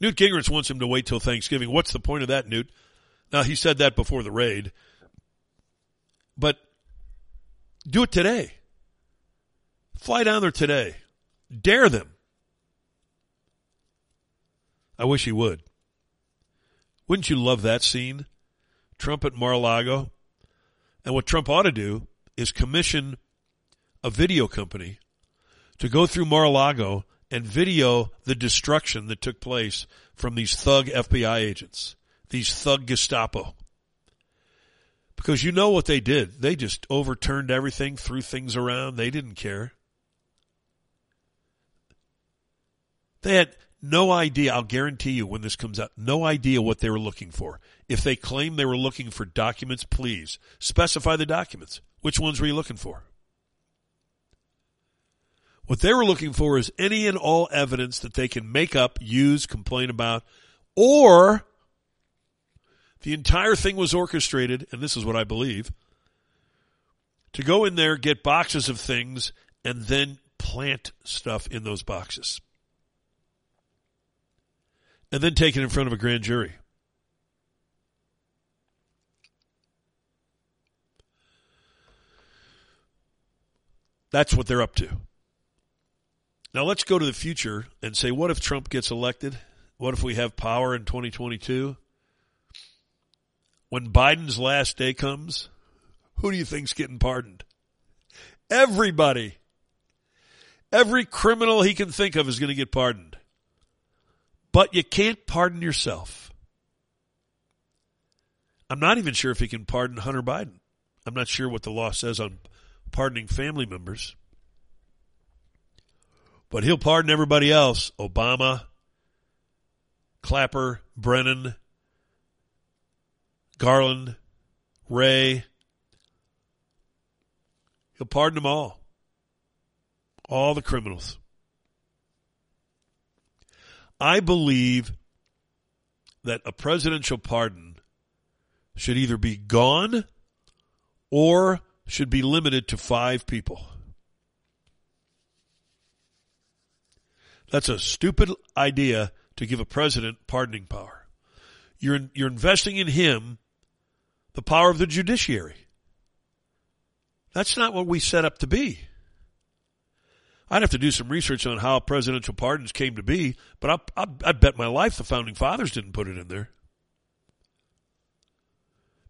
Newt Gingrich wants him to wait till Thanksgiving. What's the point of that, Newt? Now, he said that before the raid. But do it today. Fly down there today. Dare them. I wish he would. Wouldn't you love that scene? Trump at Mar-a-Lago. And what Trump ought to do is commission a video company to go through Mar-a-Lago and video the destruction that took place from these thug FBI agents, these thug Gestapo. Because you know what they did. They just overturned everything, threw things around. They didn't care. They had no idea, I'll guarantee you when this comes out, no idea what they were looking for. If they claim they were looking for documents, please specify the documents. Which ones were you looking for? What they were looking for is any and all evidence that they can make up, use, complain about, or the entire thing was orchestrated, and this is what I believe, to go in there, get boxes of things, and then plant stuff in those boxes. And then take it in front of a grand jury. That's what they're up to. Now let's go to the future and say, what if Trump gets elected? What if we have power in 2022? When Biden's last day comes, who do you think's getting pardoned? Everybody. Every criminal he can think of is going to get pardoned. But you can't pardon yourself. I'm not even sure if he can pardon Hunter Biden. I'm not sure what the law says on pardoning family members. But he'll pardon everybody else. Obama, Clapper, Brennan, Garland, Wray. He'll pardon them all. All the criminals. I believe that a presidential pardon should either be gone or should be limited to five people. That's a stupid idea to give a president pardoning power. You're, you're investing in him the power of the judiciary. That's not what we set up to be. I'd have to do some research on how presidential pardons came to be, but I, I, I bet my life the founding fathers didn't put it in there.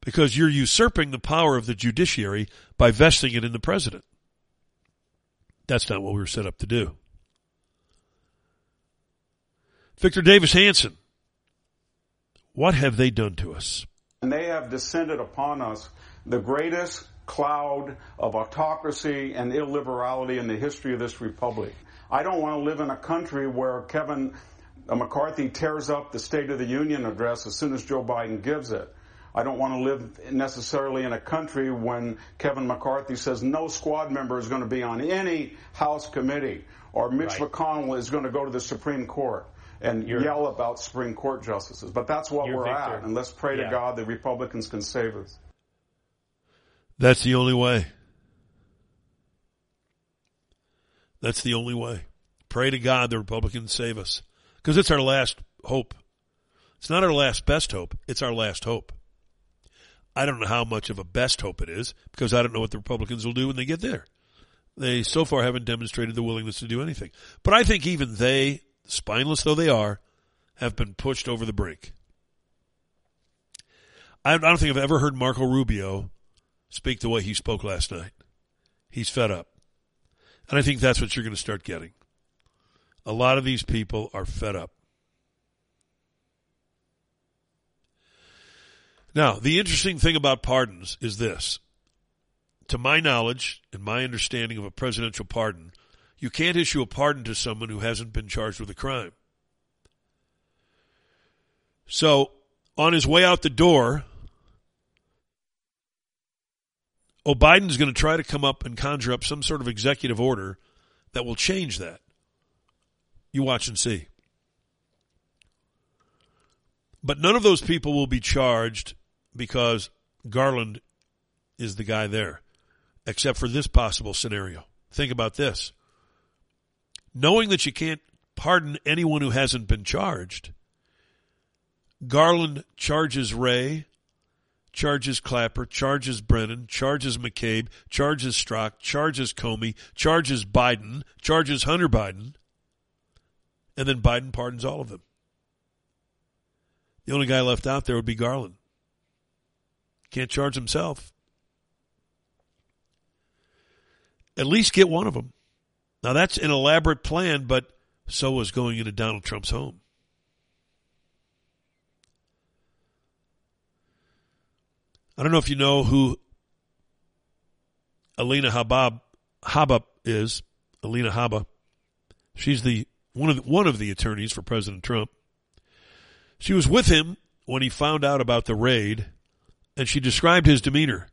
Because you're usurping the power of the judiciary by vesting it in the president. That's not what we were set up to do. Victor Davis Hanson, what have they done to us? And they have descended upon us the greatest cloud of autocracy and illiberality in the history of this republic. I don't want to live in a country where Kevin McCarthy tears up the State of the Union address as soon as Joe Biden gives it. I don't want to live necessarily in a country when Kevin McCarthy says no squad member is going to be on any House committee or Mitch right. McConnell is going to go to the Supreme Court and you're, yell about Supreme Court justices. But that's what we're Victor. at, and let's pray yeah. to God that Republicans can save us. That's the only way. That's the only way. Pray to God the Republicans save us. Because it's our last hope. It's not our last best hope. It's our last hope. I don't know how much of a best hope it is because I don't know what the Republicans will do when they get there. They so far haven't demonstrated the willingness to do anything. But I think even they, spineless though they are, have been pushed over the brink. I don't think I've ever heard Marco Rubio speak the way he spoke last night. He's fed up. And I think that's what you're going to start getting. A lot of these people are fed up. Now, the interesting thing about pardons is this. To my knowledge and my understanding of a presidential pardon, you can't issue a pardon to someone who hasn't been charged with a crime. So, on his way out the door, Oh, Biden's going to try to come up and conjure up some sort of executive order that will change that. You watch and see. But none of those people will be charged because Garland is the guy there, except for this possible scenario. Think about this. Knowing that you can't pardon anyone who hasn't been charged, Garland charges Wray, charges Clapper, charges Brennan, charges McCabe, charges Strzok, charges Comey, charges Biden, charges Hunter Biden, and then Biden pardons all of them. The only guy left out there would be Garland. Can't charge himself. At least get one of them. Now that's an elaborate plan, but so was going into Donald Trump's home. I don't know if you know who Alina Habab Habba is. Alina Habba. She's the one of the, one of the attorneys for President Trump. She was with him when he found out about the raid, and she described his demeanor.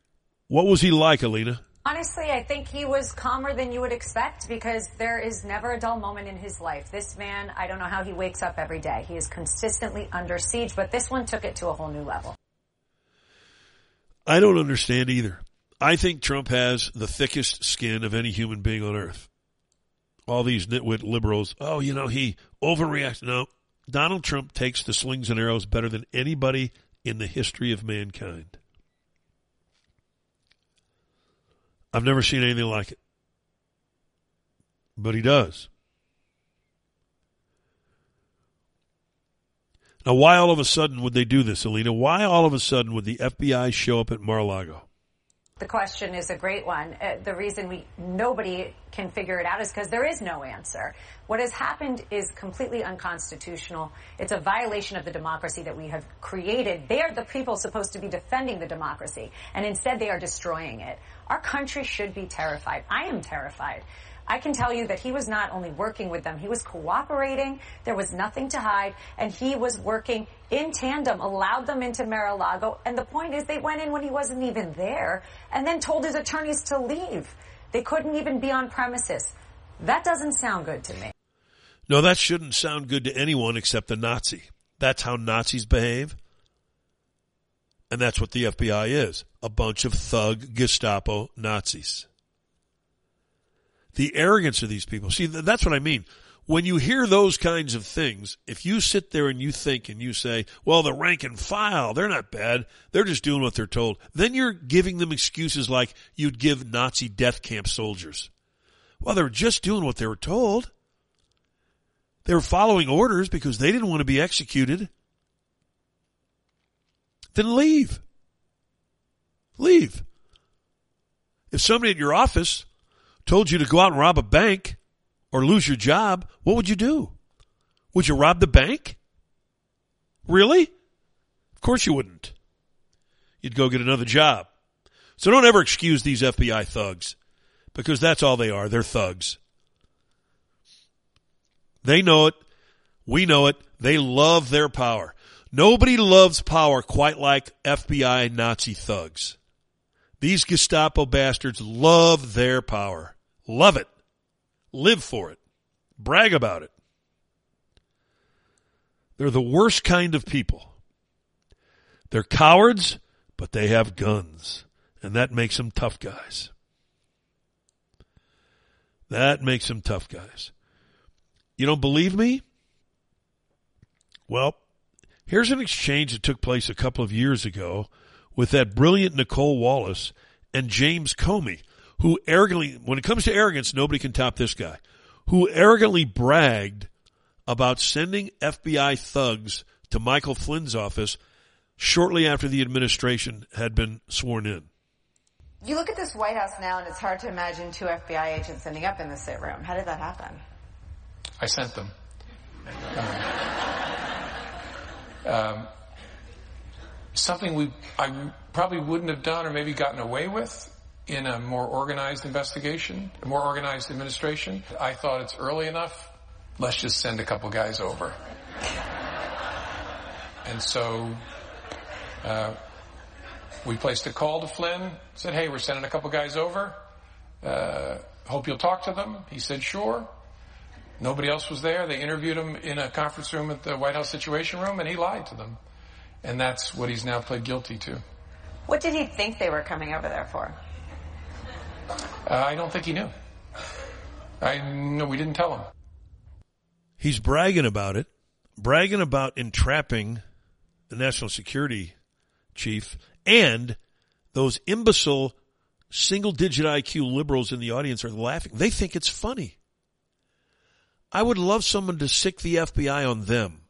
What was he like, Alina? Honestly, I think he was calmer than you would expect because there is never a dull moment in his life. This man, I don't know how he wakes up every day. He is consistently under siege, but this one took it to a whole new level. I don't understand either. I think Trump has the thickest skin of any human being on earth. All these nitwit liberals, oh, you know, he overreacts. No, Donald Trump takes the slings and arrows better than anybody in the history of mankind. I've never seen anything like it. But he does. Now, why all of a sudden would they do this, Alina? Why all of a sudden would the FBI show up at Mar-a-Lago? The question is a great one. Uh, the reason we nobody can figure it out is because there is no answer. What has happened is completely unconstitutional. It's a violation of the democracy that we have created. They are the people supposed to be defending the democracy, and instead they are destroying it. Our country should be terrified. I am terrified. I can tell you that he was not only working with them, he was cooperating. There was nothing to hide. And he was working in tandem, allowed them into Mar-a-Lago. And the point is they went in when he wasn't even there and then told his attorneys to leave. They couldn't even be on premises. That doesn't sound good to me. No, that shouldn't sound good to anyone except the Nazi. That's how Nazis behave. And that's what the FBI is. A bunch of thug Gestapo Nazis the arrogance of these people. See, that's what I mean. When you hear those kinds of things, if you sit there and you think and you say, well, the rank and file, they're not bad. They're just doing what they're told. Then you're giving them excuses like you'd give Nazi death camp soldiers. Well, they were just doing what they were told. They were following orders because they didn't want to be executed. Then leave. Leave. If somebody at your office told you to go out and rob a bank or lose your job, what would you do? Would you rob the bank? Really? Of course you wouldn't. You'd go get another job. So don't ever excuse these FBI thugs because that's all they are. They're thugs. They know it. We know it. They love their power. Nobody loves power quite like FBI Nazi thugs. These Gestapo bastards love their power. Love it. Live for it. Brag about it. They're the worst kind of people. They're cowards, but they have guns. And that makes them tough guys. That makes them tough guys. You don't believe me? Well, here's an exchange that took place a couple of years ago with that brilliant Nicolle Wallace and James Comey who arrogantly, when it comes to arrogance, nobody can top this guy, who arrogantly bragged about sending FBI thugs to Michael Flynn's office shortly after the administration had been sworn in. You look at this White House now, and it's hard to imagine two FBI agents ending up in the sit room. How did that happen? I sent them. Um, um, something we I probably wouldn't have done or maybe gotten away with in a more organized investigation, a more organized administration. I thought it's early enough. Let's just send a couple guys over. And so, uh, We placed a call to Flynn, said, hey, we're sending a couple guys over. Uh, hope you'll talk to them. He said, sure. Nobody else was there. They interviewed him in a conference room at the White House Situation Room, and he lied to them. And that's what he's now pled guilty to. What did he think they were coming over there for? Uh, I don't think he knew. I no, we didn't tell him. He's bragging about it, bragging about entrapping the national security chief and those imbecile single digit IQ liberals in the audience are laughing. They think it's funny. I would love someone to sic the FBI on them.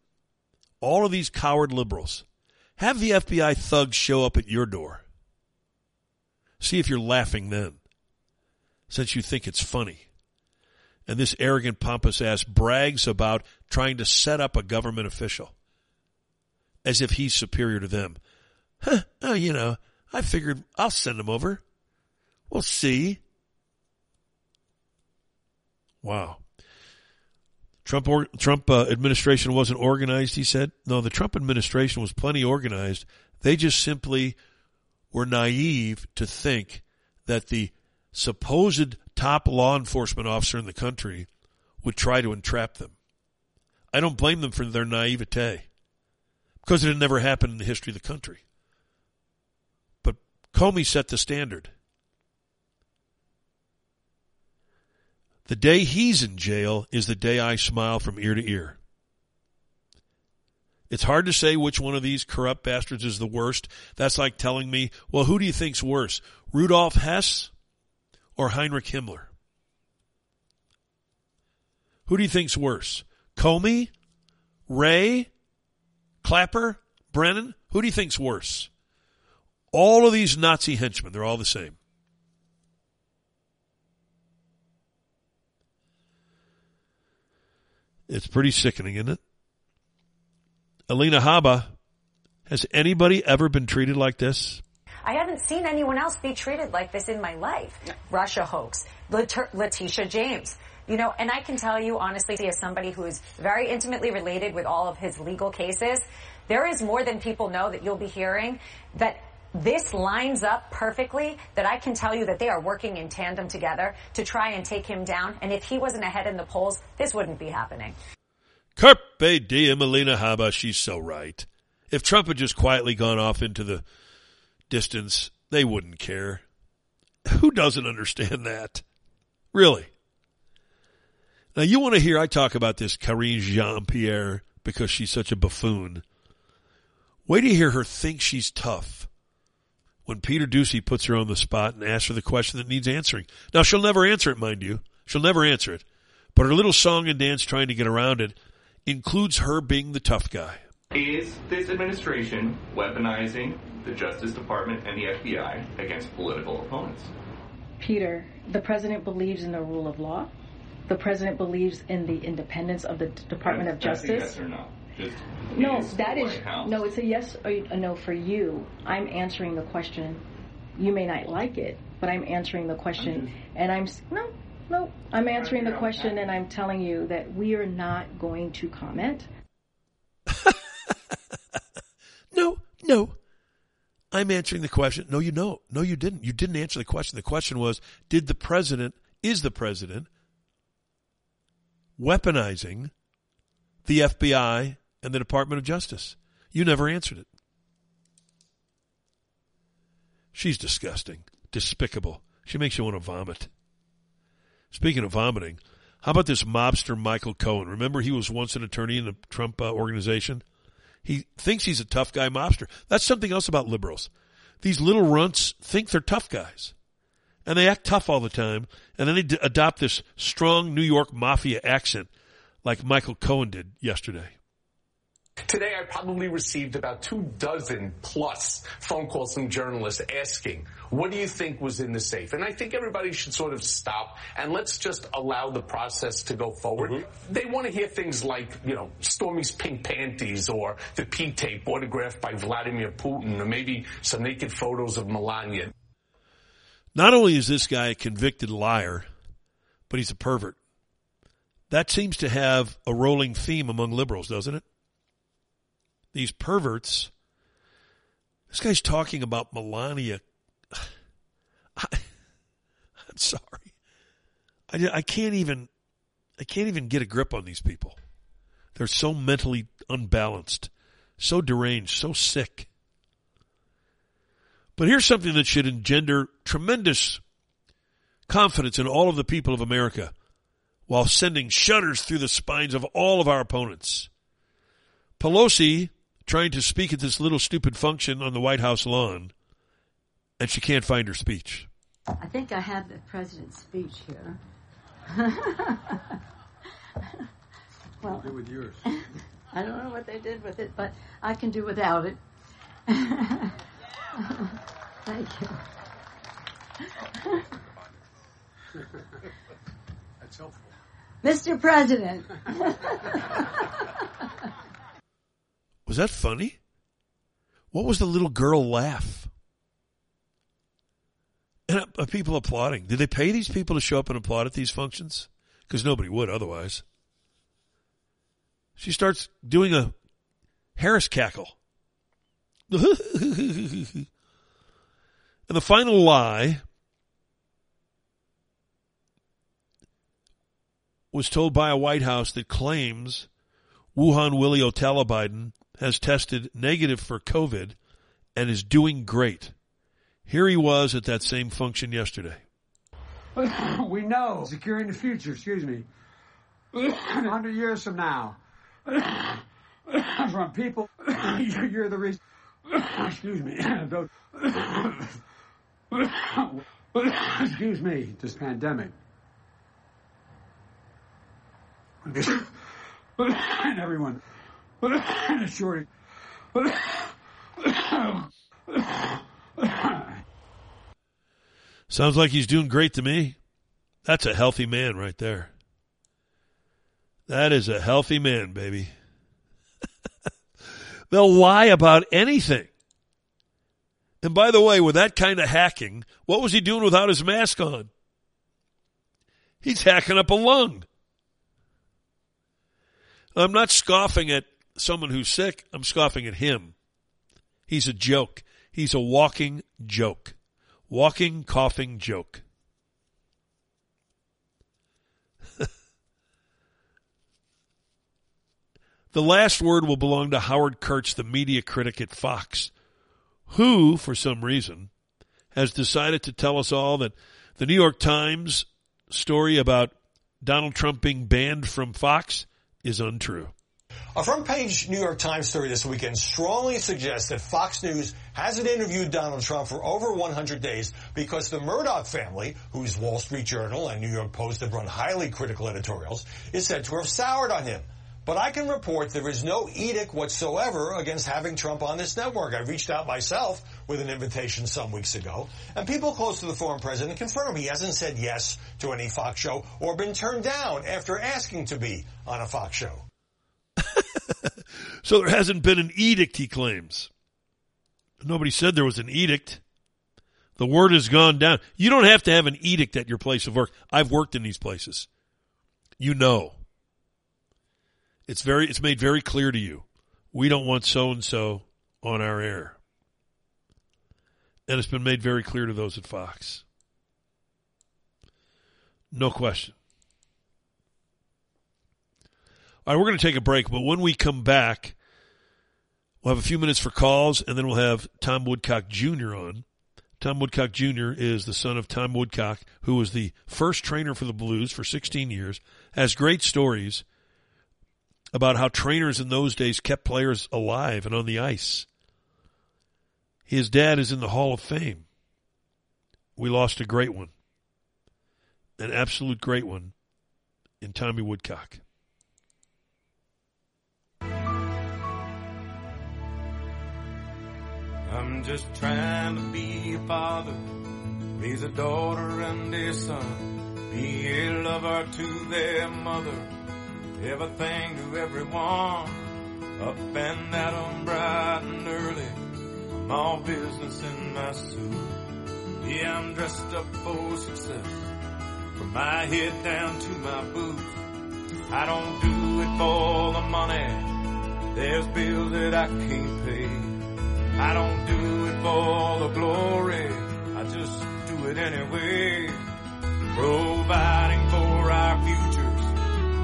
All of these coward liberals. Have the FBI thugs show up at your door. See if you're laughing then, since you think it's funny. And this arrogant, pompous ass brags about trying to set up a government official as if he's superior to them. Huh, oh, you know, I figured I'll send him over. We'll see. Wow. Trump or, Trump uh, administration wasn't organized. He said, "No, the Trump administration was plenty organized. They just simply were naive to think that the supposed top law enforcement officer in the country would try to entrap them. I don't blame them for their naivete because it had never happened in the history of the country. But Comey set the standard. The day he's in jail is the day I smile from ear to ear. It's hard to say which one of these corrupt bastards is the worst. That's like telling me, well, who do you think's worse, Rudolf Hess or Heinrich Himmler? Who do you think's worse, Comey, Wray, Clapper, Brennan? Who do you think's worse? All of these Nazi henchmen, they're all the same. It's pretty sickening, isn't it? Alina Habba, has anybody ever been treated like this? I haven't seen anyone else be treated like this in my life. Russia hoax, Letitia James. You know, and I can tell you honestly, as somebody who is very intimately related with all of his legal cases, there is more than people know that you'll be hearing that this lines up perfectly that I can tell you that they are working in tandem together to try and take him down. And if he wasn't ahead in the polls, this wouldn't be happening. Carpe diem, Alina Habba. She's so right. If Trump had just quietly gone off into the distance, they wouldn't care. Who doesn't understand that? Really? Now you want to hear I talk about this Karine Jean-Pierre because she's such a buffoon. Wait to hear her think she's tough when Peter Doocy puts her on the spot and asks her the question that needs answering. Now she'll never answer it, mind you. She'll never answer it. But her little song and dance trying to get around it includes her being the tough guy. Is this administration weaponizing the Justice Department and the FBI against political opponents? Peter, the president believes in the rule of law. The president believes in the independence of the Department of That's a Justice. yes or no? Just No, is that the is House- no. It's a yes or a no for you. I'm answering the question. You may not like it, but I'm answering the question, and I'm no, no. I'm answering the question, and I'm telling you that we are not going to comment. No, no. I'm answering the question. No, you know. No, you didn't. You didn't answer the question. The question was, did the president, is the president weaponizing the FBI and the Department of Justice? You never answered it. She's disgusting, despicable. She makes you want to vomit. Speaking of vomiting, how about this mobster Michael Cohen? Remember he was once an attorney in the Trump uh, organization? He thinks he's a tough guy mobster. That's something else about liberals. These little runts think they're tough guys. And they act tough all the time. And then they d- adopt this strong New York mafia accent like Michael Cohen did yesterday. Today, I probably received about two dozen plus phone calls from journalists asking, what do you think was in the safe? And I think everybody should sort of stop and let's just allow the process to go forward. Mm-hmm. They want to hear things like, you know, Stormy's pink panties or the P tape autographed by Vladimir Putin or maybe some naked photos of Melania. Not only is this guy a convicted liar, but he's a pervert. That seems to have a rolling theme among liberals, doesn't it? These perverts This guy's talking about Melania. I, am sorry. I, I can't even, I can't even get a grip on these people. They're so mentally unbalanced, so deranged, so sick. But here's something that should engender tremendous confidence in all of the people of America while sending shudders through the spines of all of our opponents. Pelosi trying to speak at this little stupid function on the White House lawn, and she can't find her speech. I think I have the president's speech here. well, do with yours? I don't know what they did with it, but I can do without it. Thank you. That's helpful. Mr. President. Was that funny? What was the little girl laugh? And uh, people applauding. Did they pay these people to show up and applaud at these functions? Because nobody would otherwise. She starts doing a Harris cackle. and the final lie was told by a White House that claims Wuhan Willie O'Tallabiden has tested negative for COVID and is doing great. Here he was at that same function yesterday. we know securing the future, excuse me, 100 years from now, from people, you're the reason, excuse me, excuse me, this pandemic. and everyone, shortage. Sounds like he's doing great to me. That's a healthy man right there. That is a healthy man, baby. They'll lie about anything. And by the way, with that kind of hacking, what was he doing without his mask on? He's hacking up a lung. I'm not scoffing at someone who's sick. I'm scoffing at him. He's a joke. He's a walking joke. Walking, coughing joke. the last word will belong to Howard Kurtz, the media critic at Fox, who, for some reason, has decided to tell us all that the New York Times story about Donald Trump being banned from Fox is untrue. A front page New York Times story this weekend strongly suggests that Fox News hasn't interviewed Donald Trump for over 100 days because the Murdoch family, whose Wall Street Journal and New York Post have run highly critical editorials, is said to have soured on him. But I can report there is no edict whatsoever against having Trump on this network. I reached out myself with an invitation some weeks ago, and people close to the former president confirm he hasn't said yes to any Fox show or been turned down after asking to be on a Fox show. so there hasn't been an edict, he claims. Nobody said there was an edict. The word has gone down. You don't have to have an edict at your place of work. I've worked in these places. You know. It's very, it's made very clear to you. We don't want so and so on our air. And it's been made very clear to those at Fox. No question. All right, we're going to take a break, but when we come back, we'll have a few minutes for calls, and then we'll have Tom Woodcock Jr. on. Tom Woodcock Jr. is the son of Tom Woodcock, who was the first trainer for the Blues for 16 years, has great stories about how trainers in those days kept players alive and on the ice. His dad is in the Hall of Fame. We lost a great one, an absolute great one in Tommy Woodcock. I'm just trying to be a father, raise a daughter and a son, be a lover to their mother everything to everyone. Up and out on bright and early. I'm all business in my suit. Yeah, I'm dressed up for success. From my head down to my boots. I don't do it for the money. There's bills that I can't pay. I don't do it for the glory. I just do it anyway. Providing for our futures,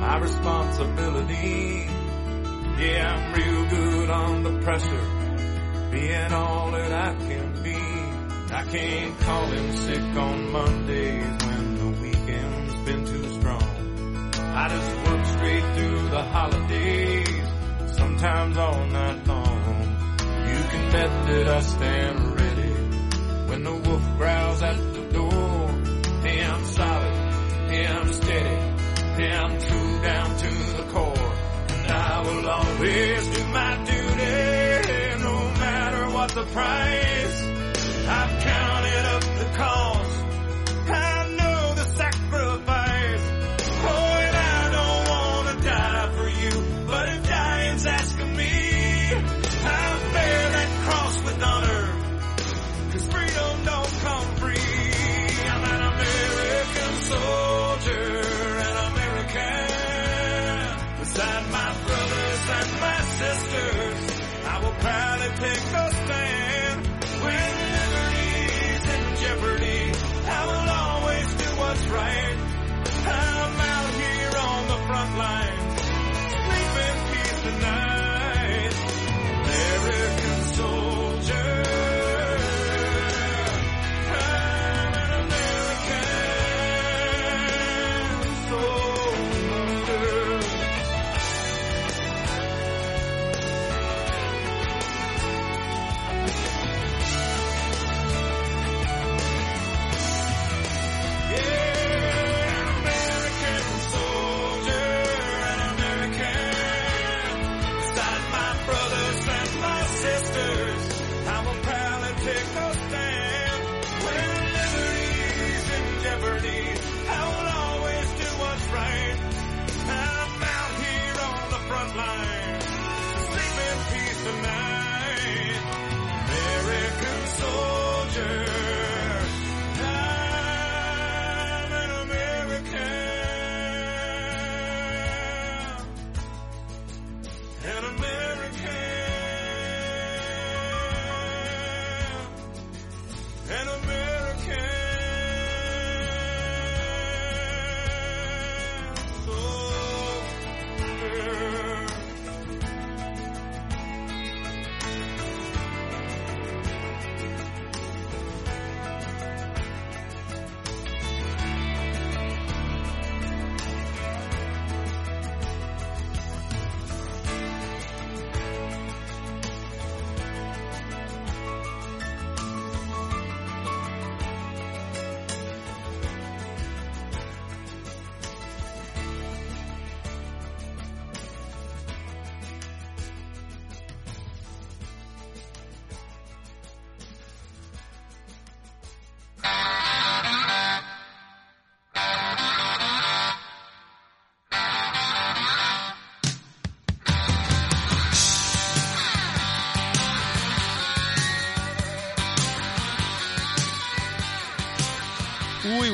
my responsibility. Yeah, I'm real good under pressure, being all that I can be. I can't call him sick on Mondays when the weekend's been too strong. I just work straight through the holidays, sometimes all night long. Bet that I stand ready when the wolf growls at the door. Hey, I'm solid, hey, I'm steady, hey, I'm true down to the core. And I will always do my duty, no matter what the price. I've counted up the cost. I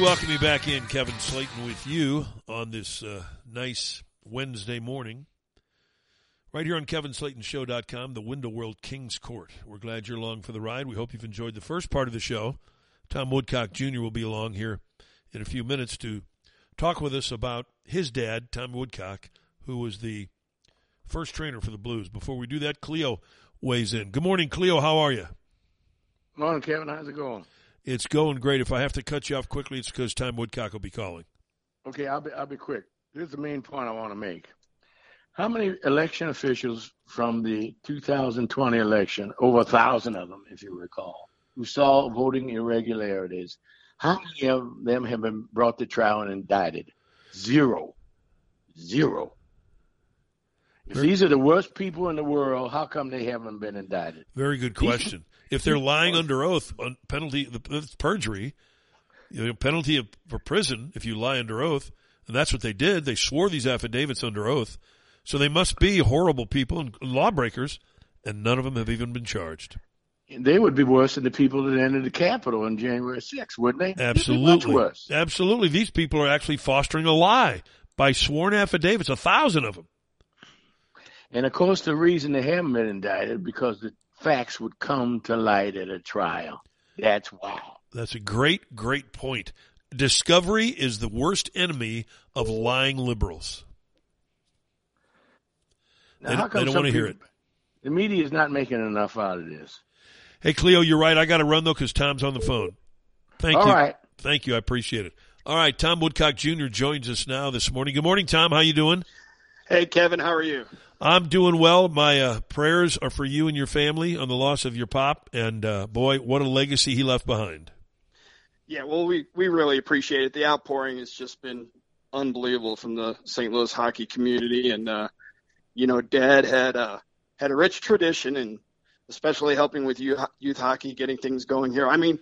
welcome you back in, Kevin Slaten, with you on this uh, nice Wednesday morning. Right here on KevinSlatenShow.com, the Window World Kings Court. We're glad you're along for the ride. We hope you've enjoyed the first part of the show. Tom Woodcock Jr. will be along here in a few minutes to talk with us about his dad, Tom Woodcock, who was the first trainer for the Blues. Before we do that, Cleo weighs in. Good morning, Cleo. How are you? Morning, Kevin. How's it going? It's going great. If I have to cut you off quickly, it's because Tom Woodcock will be calling. Okay, I'll be I'll be quick. Here's the main point I want to make. How many election officials from the 2020 election, over a thousand of them, if you recall, who saw voting irregularities, how many of them have been brought to trial and indicted? Zero. Zero. If these are the worst people in the world, how come they haven't been indicted? Very good question. If they're lying under oath on penalty, that's perjury, you know, penalty of, for prison if you lie under oath, and that's what they did. They swore these affidavits under oath, so they must be horrible people and lawbreakers, and none of them have even been charged. They would be worse than the people that entered the Capitol on January 6th, wouldn't they? They'd be much Absolutely, worse. absolutely. These people are actually fostering a lie by sworn affidavits, a thousand of them. And of course, the reason they haven't been indicted because the facts would come to light at a trial. That's why. That's a great, great point. Discovery is the worst enemy of lying liberals. Now, They how don't- come they don't wanna hear people- The media is not making enough out of this. Hey, Cleo, you're right. I got to run though because Tom's on the phone. Thank All you. right. Thank you. I appreciate it. All right, Tom Woodcock Jr. joins us now this morning. Good morning, Tom. How you doing? Hey, Kevin, how are you? I'm doing well. My uh, prayers are for you and your family on the loss of your pop, and uh, boy, what a legacy he left behind. Yeah, well, we, we really appreciate it. The outpouring has just been unbelievable from the St. Louis hockey community, and uh, you know, Dad had uh, had a rich tradition, and especially helping with youth, youth hockey, getting things going here. I mean,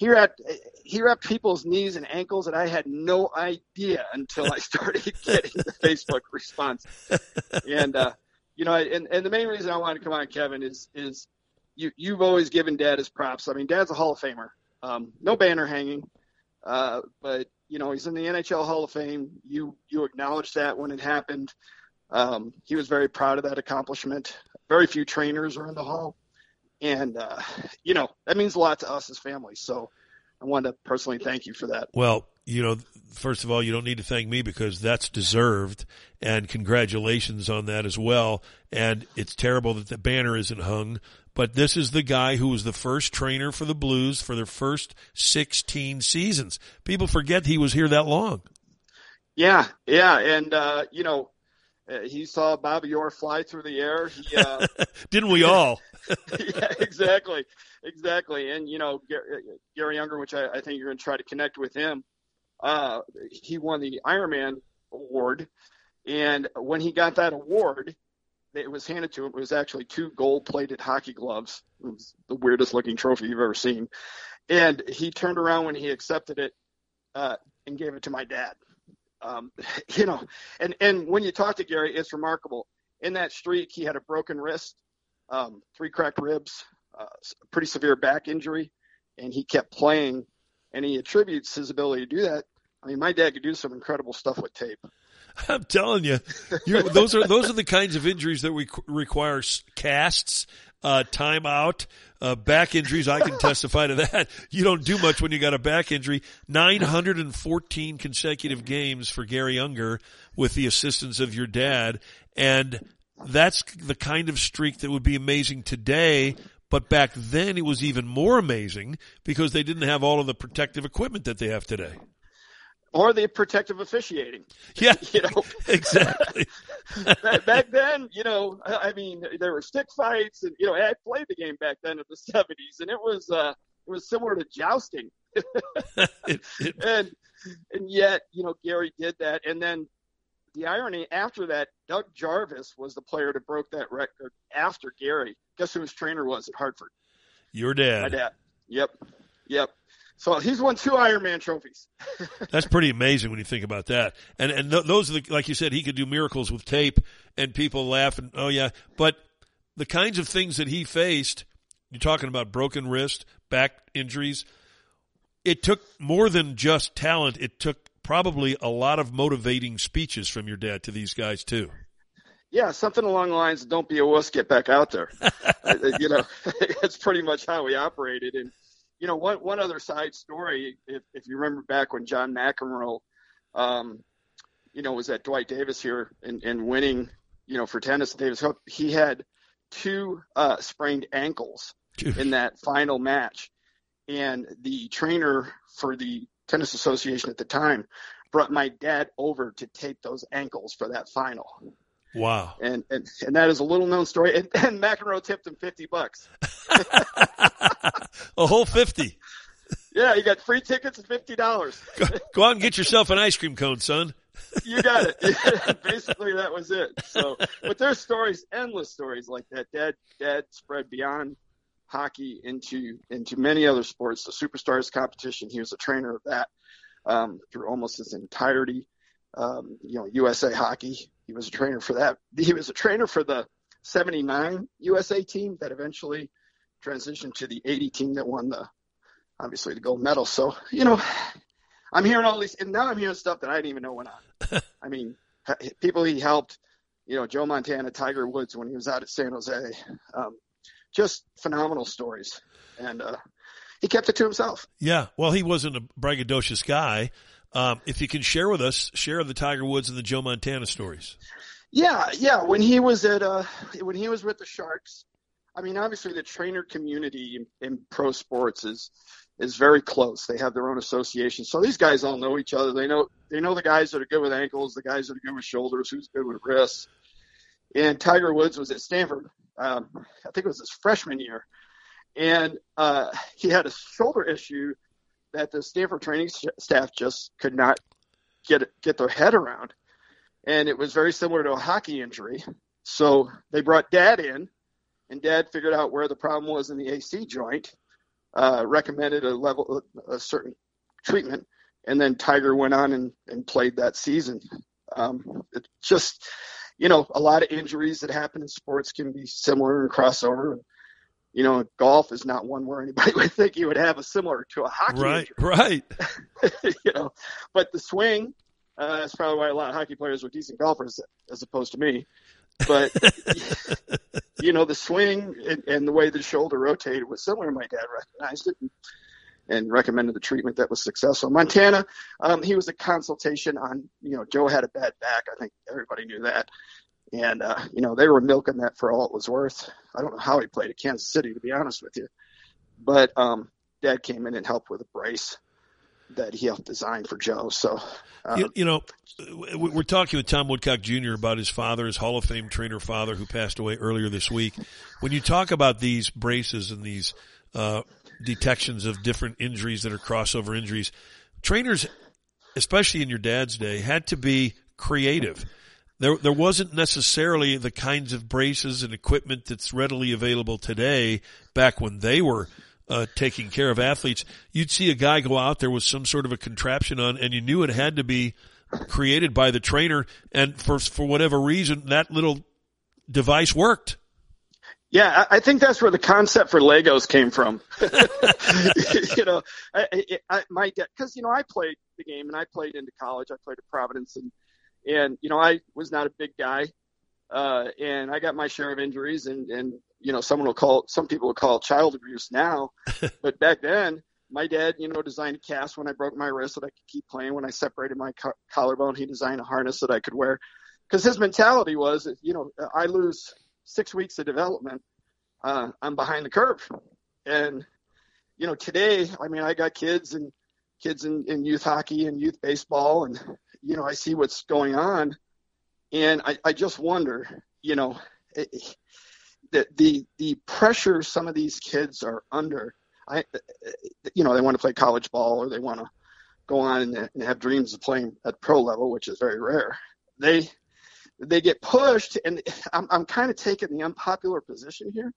he wrapped he wrapped people's knees and ankles, and I had no idea until I started getting the Facebook response. And uh, you know, and and the main reason I wanted to come on, Kevin, is is you you've always given Dad his props. I mean, Dad's a Hall of Famer. Um, no banner hanging, uh, but you know he's in the NHL Hall of Fame. You you acknowledged that when it happened. Um, he was very proud of that accomplishment. Very few trainers are in the Hall, and uh, you know that means a lot to us as families. So I wanted to personally thank you for that. Well, you know, first of all, you don't need to thank me because that's deserved, and congratulations on that as well. And it's terrible that the banner isn't hung, but this is the guy who was the first trainer for the Blues for their first 16 seasons. People forget he was here that long. Yeah, yeah, and uh, you know, he saw Bobby Orr fly through the air. He, uh, Didn't we all? yeah, exactly, exactly. And you know, Garry, Garry Unger, which I, I think you're going to try to connect with him. Uh, he won the Ironman award, and when he got that award, it was handed to him. It was actually two gold-plated hockey gloves. It was the weirdest looking trophy you've ever seen. And he turned around when he accepted it uh, and gave it to my dad. Um, you know, and and when you talk to Garry, it's remarkable. In that streak, he had a broken wrist, um, three cracked ribs, uh, pretty severe back injury, and he kept playing. And he attributes his ability to do that. I mean, my dad could do some incredible stuff with tape. I'm telling you, those are those are the kinds of injuries that we require casts, uh, timeout, uh, back injuries. I can testify to that. You don't do much when you got a back injury. 914 consecutive games for Garry Unger with the assistance of your dad, and that's the kind of streak that would be amazing today. But back then, it was even more amazing because they didn't have all of the protective equipment that they have today. Or the protective officiating. Yeah, you know, exactly. back, then, you know, I mean, there were stick fights, and you know, I played the game back then in the '70s, and it was uh, it was similar to jousting. and and yet, you know, Garry did that, and then the irony after that, Doug Jarvis was the player that broke that record after Garry. Guess who his trainer was at Hartford? Your dad. My dad. Yep, yep. So he's won two Ironman trophies. That's pretty amazing when you think about that. And and th- those are the like you said, he could do miracles with tape, and people laugh and oh yeah. But the kinds of things that he faced, you're talking about broken wrist, back injuries. It took more than just talent. It took probably a lot of motivating speeches from your dad to these guys too. Yeah, something along the lines "Don't be a wuss, get back out there." Uh, you know, that's pretty much how we operated. And you know, one one other side story, if if you remember back when John McEnroe, um, you know, was at Dwight Davis here and, and winning, you know, for tennis at Davis Cup, he had two uh, sprained ankles in that final match, and the trainer for the tennis association at the time brought my dad over to tape those ankles for that final. Wow. And, and and that is a little known story. And, and McEnroe tipped him fifty bucks. A whole fifty. Yeah, you got free tickets and fifty dollars. Go out and get yourself an ice cream cone, son. You got it. Basically, that was it. So, but there's stories, endless stories like that. Dad, dad spread beyond hockey into into many other sports. The Superstars competition, he was a trainer of that um, through almost his entirety. Um, you know, USA Hockey, he was a trainer for that. He was a trainer for the '79 USA team that eventually transitioned to the '80 team that won the obviously the gold medal. So, you know, I'm hearing all these, and now I'm hearing stuff that I didn't even know went on. I mean, people he helped, you know, Joe Montana, Tiger Woods when he was out at San Jose, um, just phenomenal stories, and uh, he kept it to himself. Yeah, well, he wasn't a braggadocious guy. Um, if you can share with us, share the Tiger Woods and the Joe Montana stories. Yeah, yeah. When he was at uh, when he was with the Sharks, I mean, obviously the trainer community in, in pro sports is is very close. They have their own association, so these guys all know each other. They know they know the guys that are good with ankles, the guys that are good with shoulders, who's good with wrists. And Tiger Woods was at Stanford. Um, I think it was his freshman year, and uh, he had a shoulder issue that the Stanford training staff just could not get get their head around, and it was very similar to a hockey injury. So they brought Dad in, and Dad figured out where the problem was in the AC joint, uh, recommended a level a certain treatment, and then Tiger went on and, and played that season. Um, it just you know a lot of injuries that happen in sports can be similar and crossover you know, golf is not one where anybody would think you would have a similar to a hockey right, injury. Right, you know, but the swing, uh, that's probably why a lot of hockey players were decent golfers as opposed to me. But, you know, the swing and, and, the way the shoulder rotated was similar. My dad recognized it and, and recommended the treatment that was successful. Montana, um, he was a consultation on, you know, Joe had a bad back. I think everybody knew that and uh, you know they were milking that for all it was worth. I don't know how he played at Kansas City, to be honest with you, but um, Dad came in and helped with a brace that he helped design for Joe. So, uh, you, you, know, we're talking with Tom Woodcock Jr. about his father, his Hall of Fame trainer father, who passed away earlier this week. When you talk about these braces and these uh, detections of different injuries that are crossover injuries, trainers, especially in your dad's day, had to be creative there there wasn't necessarily the kinds of braces and equipment that's readily available today back when they were uh, taking care of athletes. You'd see a guy go out there with some sort of a contraption on, and you knew it had to be created by the trainer. And for for whatever reason, that little device worked. Yeah, I think that's where the concept for Legos came from. you know, I, I, my because you know I played the game and I played into college. I played at Providence and and, you know, I was not a big guy. Uh, and I got my share of injuries and, and, you know, someone will call, some people will call it child abuse now, but back then my dad, you know, designed a cast when I broke my wrist that I could keep playing. When I separated my co- collarbone, he designed a harness that I could wear. Cause his mentality was, you know, I lose six weeks of development. Uh, I'm behind the curve. And, you know, today, I mean, I got kids and kids in, in youth hockey and youth baseball and you know, I see what's going on, and I, I just wonder, you know, the the the pressure some of these kids are under. I, you know, they want to play college ball or they want to go on and, and have dreams of playing at pro level, which is very rare. They they get pushed, and I'm I'm kind of taking the unpopular position here.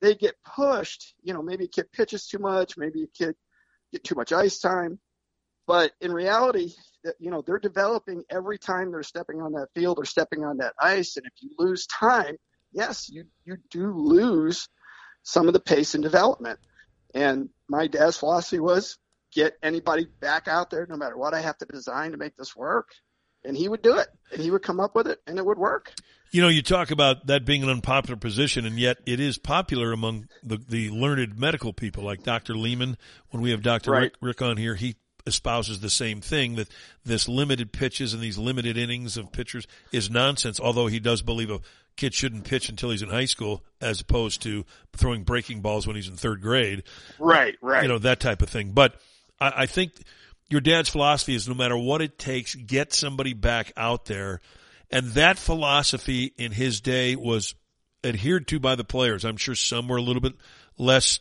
They get pushed. You know, maybe a kid pitches too much, maybe a kid get too much ice time, but in reality, you know, they're developing every time they're stepping on that field or stepping on that ice. And if you lose time, yes, you, you do lose some of the pace and development. And my dad's philosophy was get anybody back out there, no matter what I have to design to make this work. And he would do it and he would come up with it and it would work. You know, you talk about that being an unpopular position, and yet it is popular among the, the learned medical people like Dr. Lehman. When we have Dr. Right. Rick, Rick on here, he espouses the same thing that this limited pitches and these limited innings of pitchers is nonsense. Although he does believe a kid shouldn't pitch until he's in high school, as opposed to throwing breaking balls when he's in third grade. Right, right. You know that type of thing. But I, I think your dad's philosophy is no matter what it takes, get somebody back out there, and that philosophy in his day was adhered to by the players. I'm sure some were a little bit less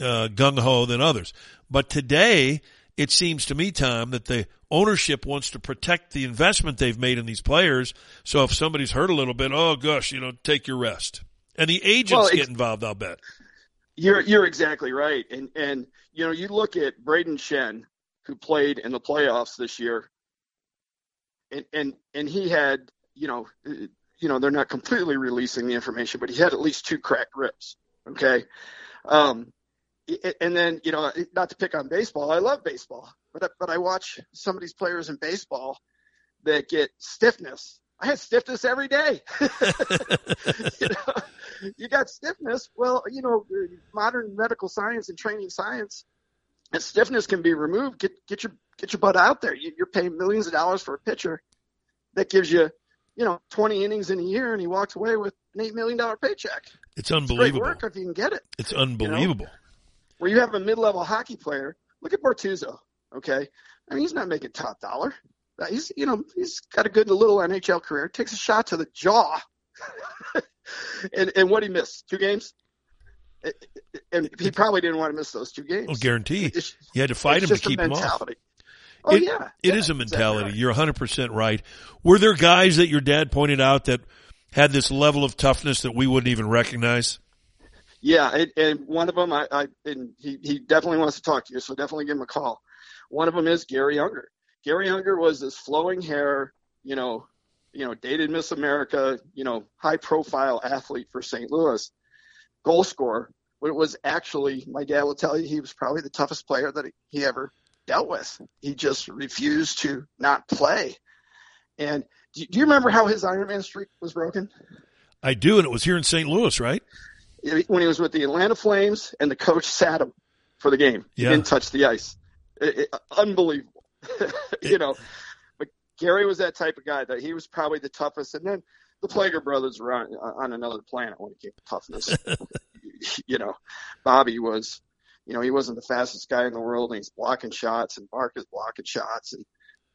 uh, gung ho than others, but today it seems to me, Tom, that the ownership wants to protect the investment they've made in these players. So if somebody's hurt a little bit, oh gosh, you know, take your rest. And the agents well, get involved, I'll bet. You're you're exactly right. And and you know, you look at Brayden Schenn, who played in the playoffs this year, and and and he had, you know, you know, they're not completely releasing the information, but he had at least two cracked ribs. Okay. Um, and then you know, not to pick on baseball, I love baseball, but but I watch some of these players in baseball that get stiffness. I had stiffness every day, you know, you got stiffness. Well, you know, modern medical science and training science, and stiffness can be removed. Get get your get your butt out there. You, you're paying millions of dollars for a pitcher that gives you, you know, 20 innings in a year, and he walks away with an eight million dollar paycheck. It's unbelievable. It's great work if you can get it. It's unbelievable. Where you have a mid-level hockey player. Look at Bortuzzo. Okay, I mean he's not making top dollar. Uh, He's you know he's got a good little NHL career. Takes a shot to the jaw, and and what he missed two games. And he probably didn't want to miss those two games. Well, guarantee. It's- You had to fight him to keep him off. Oh it, yeah, it is a mentality. You're 100% right. Were there guys that your dad pointed out that had this level of toughness that we wouldn't even recognize? Yeah, and, one of them, I, I and he, he definitely wants to talk to you, so definitely give him a call. One of them is Garry Unger. Garry Unger was this flowing hair, you know, you know, dated Miss America, you know, high profile athlete for St. Louis, goal scorer. But it was actually, my dad will tell you, he was probably the toughest player that he ever dealt with. He just refused to not play. And do you remember how his Ironman streak was broken? I do, and it was here in St. Louis, right? When he was with the Atlanta Flames and the coach sat him for the game. He Yeah. didn't touch the ice. It- it- unbelievable. you know, but Garry was that type of guy that he was probably the toughest. And then the Plager brothers were on, on another planet when it came to toughness. you know, Bobby was, you know, he wasn't the fastest guy in the world and he's blocking shots and Bark is blocking shots and,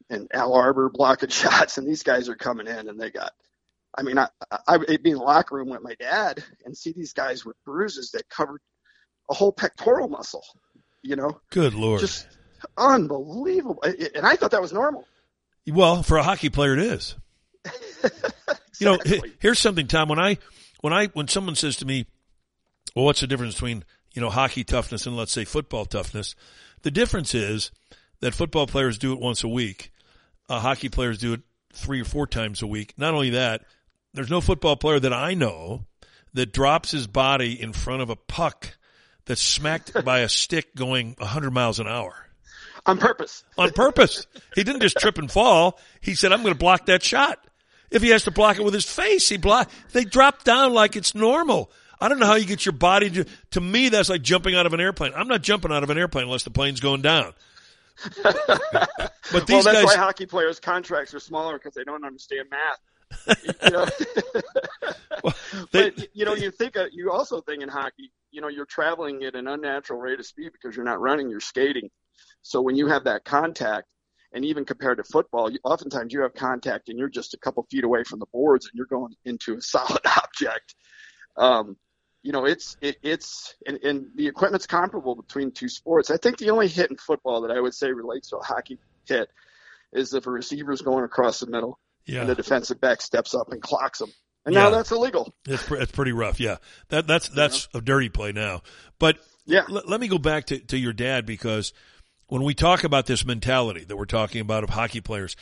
and Al Arbour blocking shots and these guys are coming in and they got I mean, I, I, I'd be in the locker room with my dad and see these guys with bruises that covered a whole pectoral muscle, you know, Good Lord. just unbelievable. And I thought that was normal. Well, for a hockey player, it is. You know, here's something, Tom. When I, when I, when someone says to me, "Well, what's the difference between you know hockey toughness and let's say football toughness?" The difference is that football players do it once a week. Uh, hockey players do it three or four times a week. Not only that, there's no football player that I know that drops his body in front of a puck that's smacked by a stick going 100 miles an hour. On purpose. On purpose. He didn't just trip and fall. He said, I'm going to block that shot. If he has to block it with his face, he block. They drop down like it's normal. I don't know how you get your body to, to me, that's like jumping out of an airplane. I'm not jumping out of an airplane unless the plane's going down. But these well, that's guys, why hockey players' contracts are smaller because they don't understand math. You know? but you know, you think uh, you also think in hockey, you know, you're traveling at an unnatural rate of speed because you're not running, you're skating. So when you have that contact, and even compared to football, you, oftentimes you have contact and you're just a couple feet away from the boards and you're going into a solid object. Um, you know, it's it, it's and, and the equipment's comparable between two sports. I think the only hit in football that I would say relates to a hockey hit is if a receiver's going across the middle Yeah. and the defensive back steps up and clocks him. And now that's illegal. It's, it's pretty rough. Yeah. That, that's, that's a dirty play now. But yeah. let, let me go back to, to your dad because when we talk about this mentality that we're talking about of hockey players,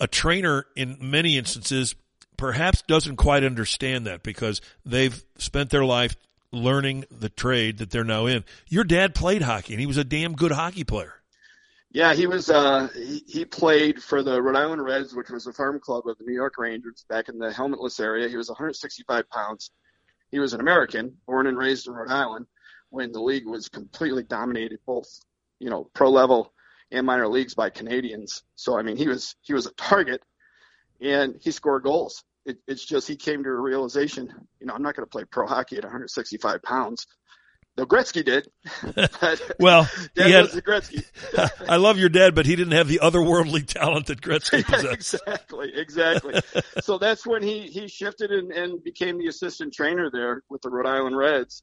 a trainer in many instances perhaps doesn't quite understand that because they've spent their life learning the trade that they're now in. Your dad played hockey and he was a damn good hockey player. Yeah, he was. Uh, he, he played for the Rhode Island Reds, which was a farm club of the New York Rangers back in the helmetless area. He was 165 pounds. He was an American, born and raised in Rhode Island, when the league was completely dominated, both you know pro level and minor leagues by Canadians. So I mean, he was he was a target, and he scored goals. It, it's just he came to a realization. You know, I'm not going to play pro hockey at 165 pounds. Though Gretzky did. Well, Dad had, was Gretzky. I love your dad, but he didn't have the otherworldly talent that Gretzky possessed. exactly, exactly. so that's when he he shifted and, and became the assistant trainer there with the Rhode Island Reds,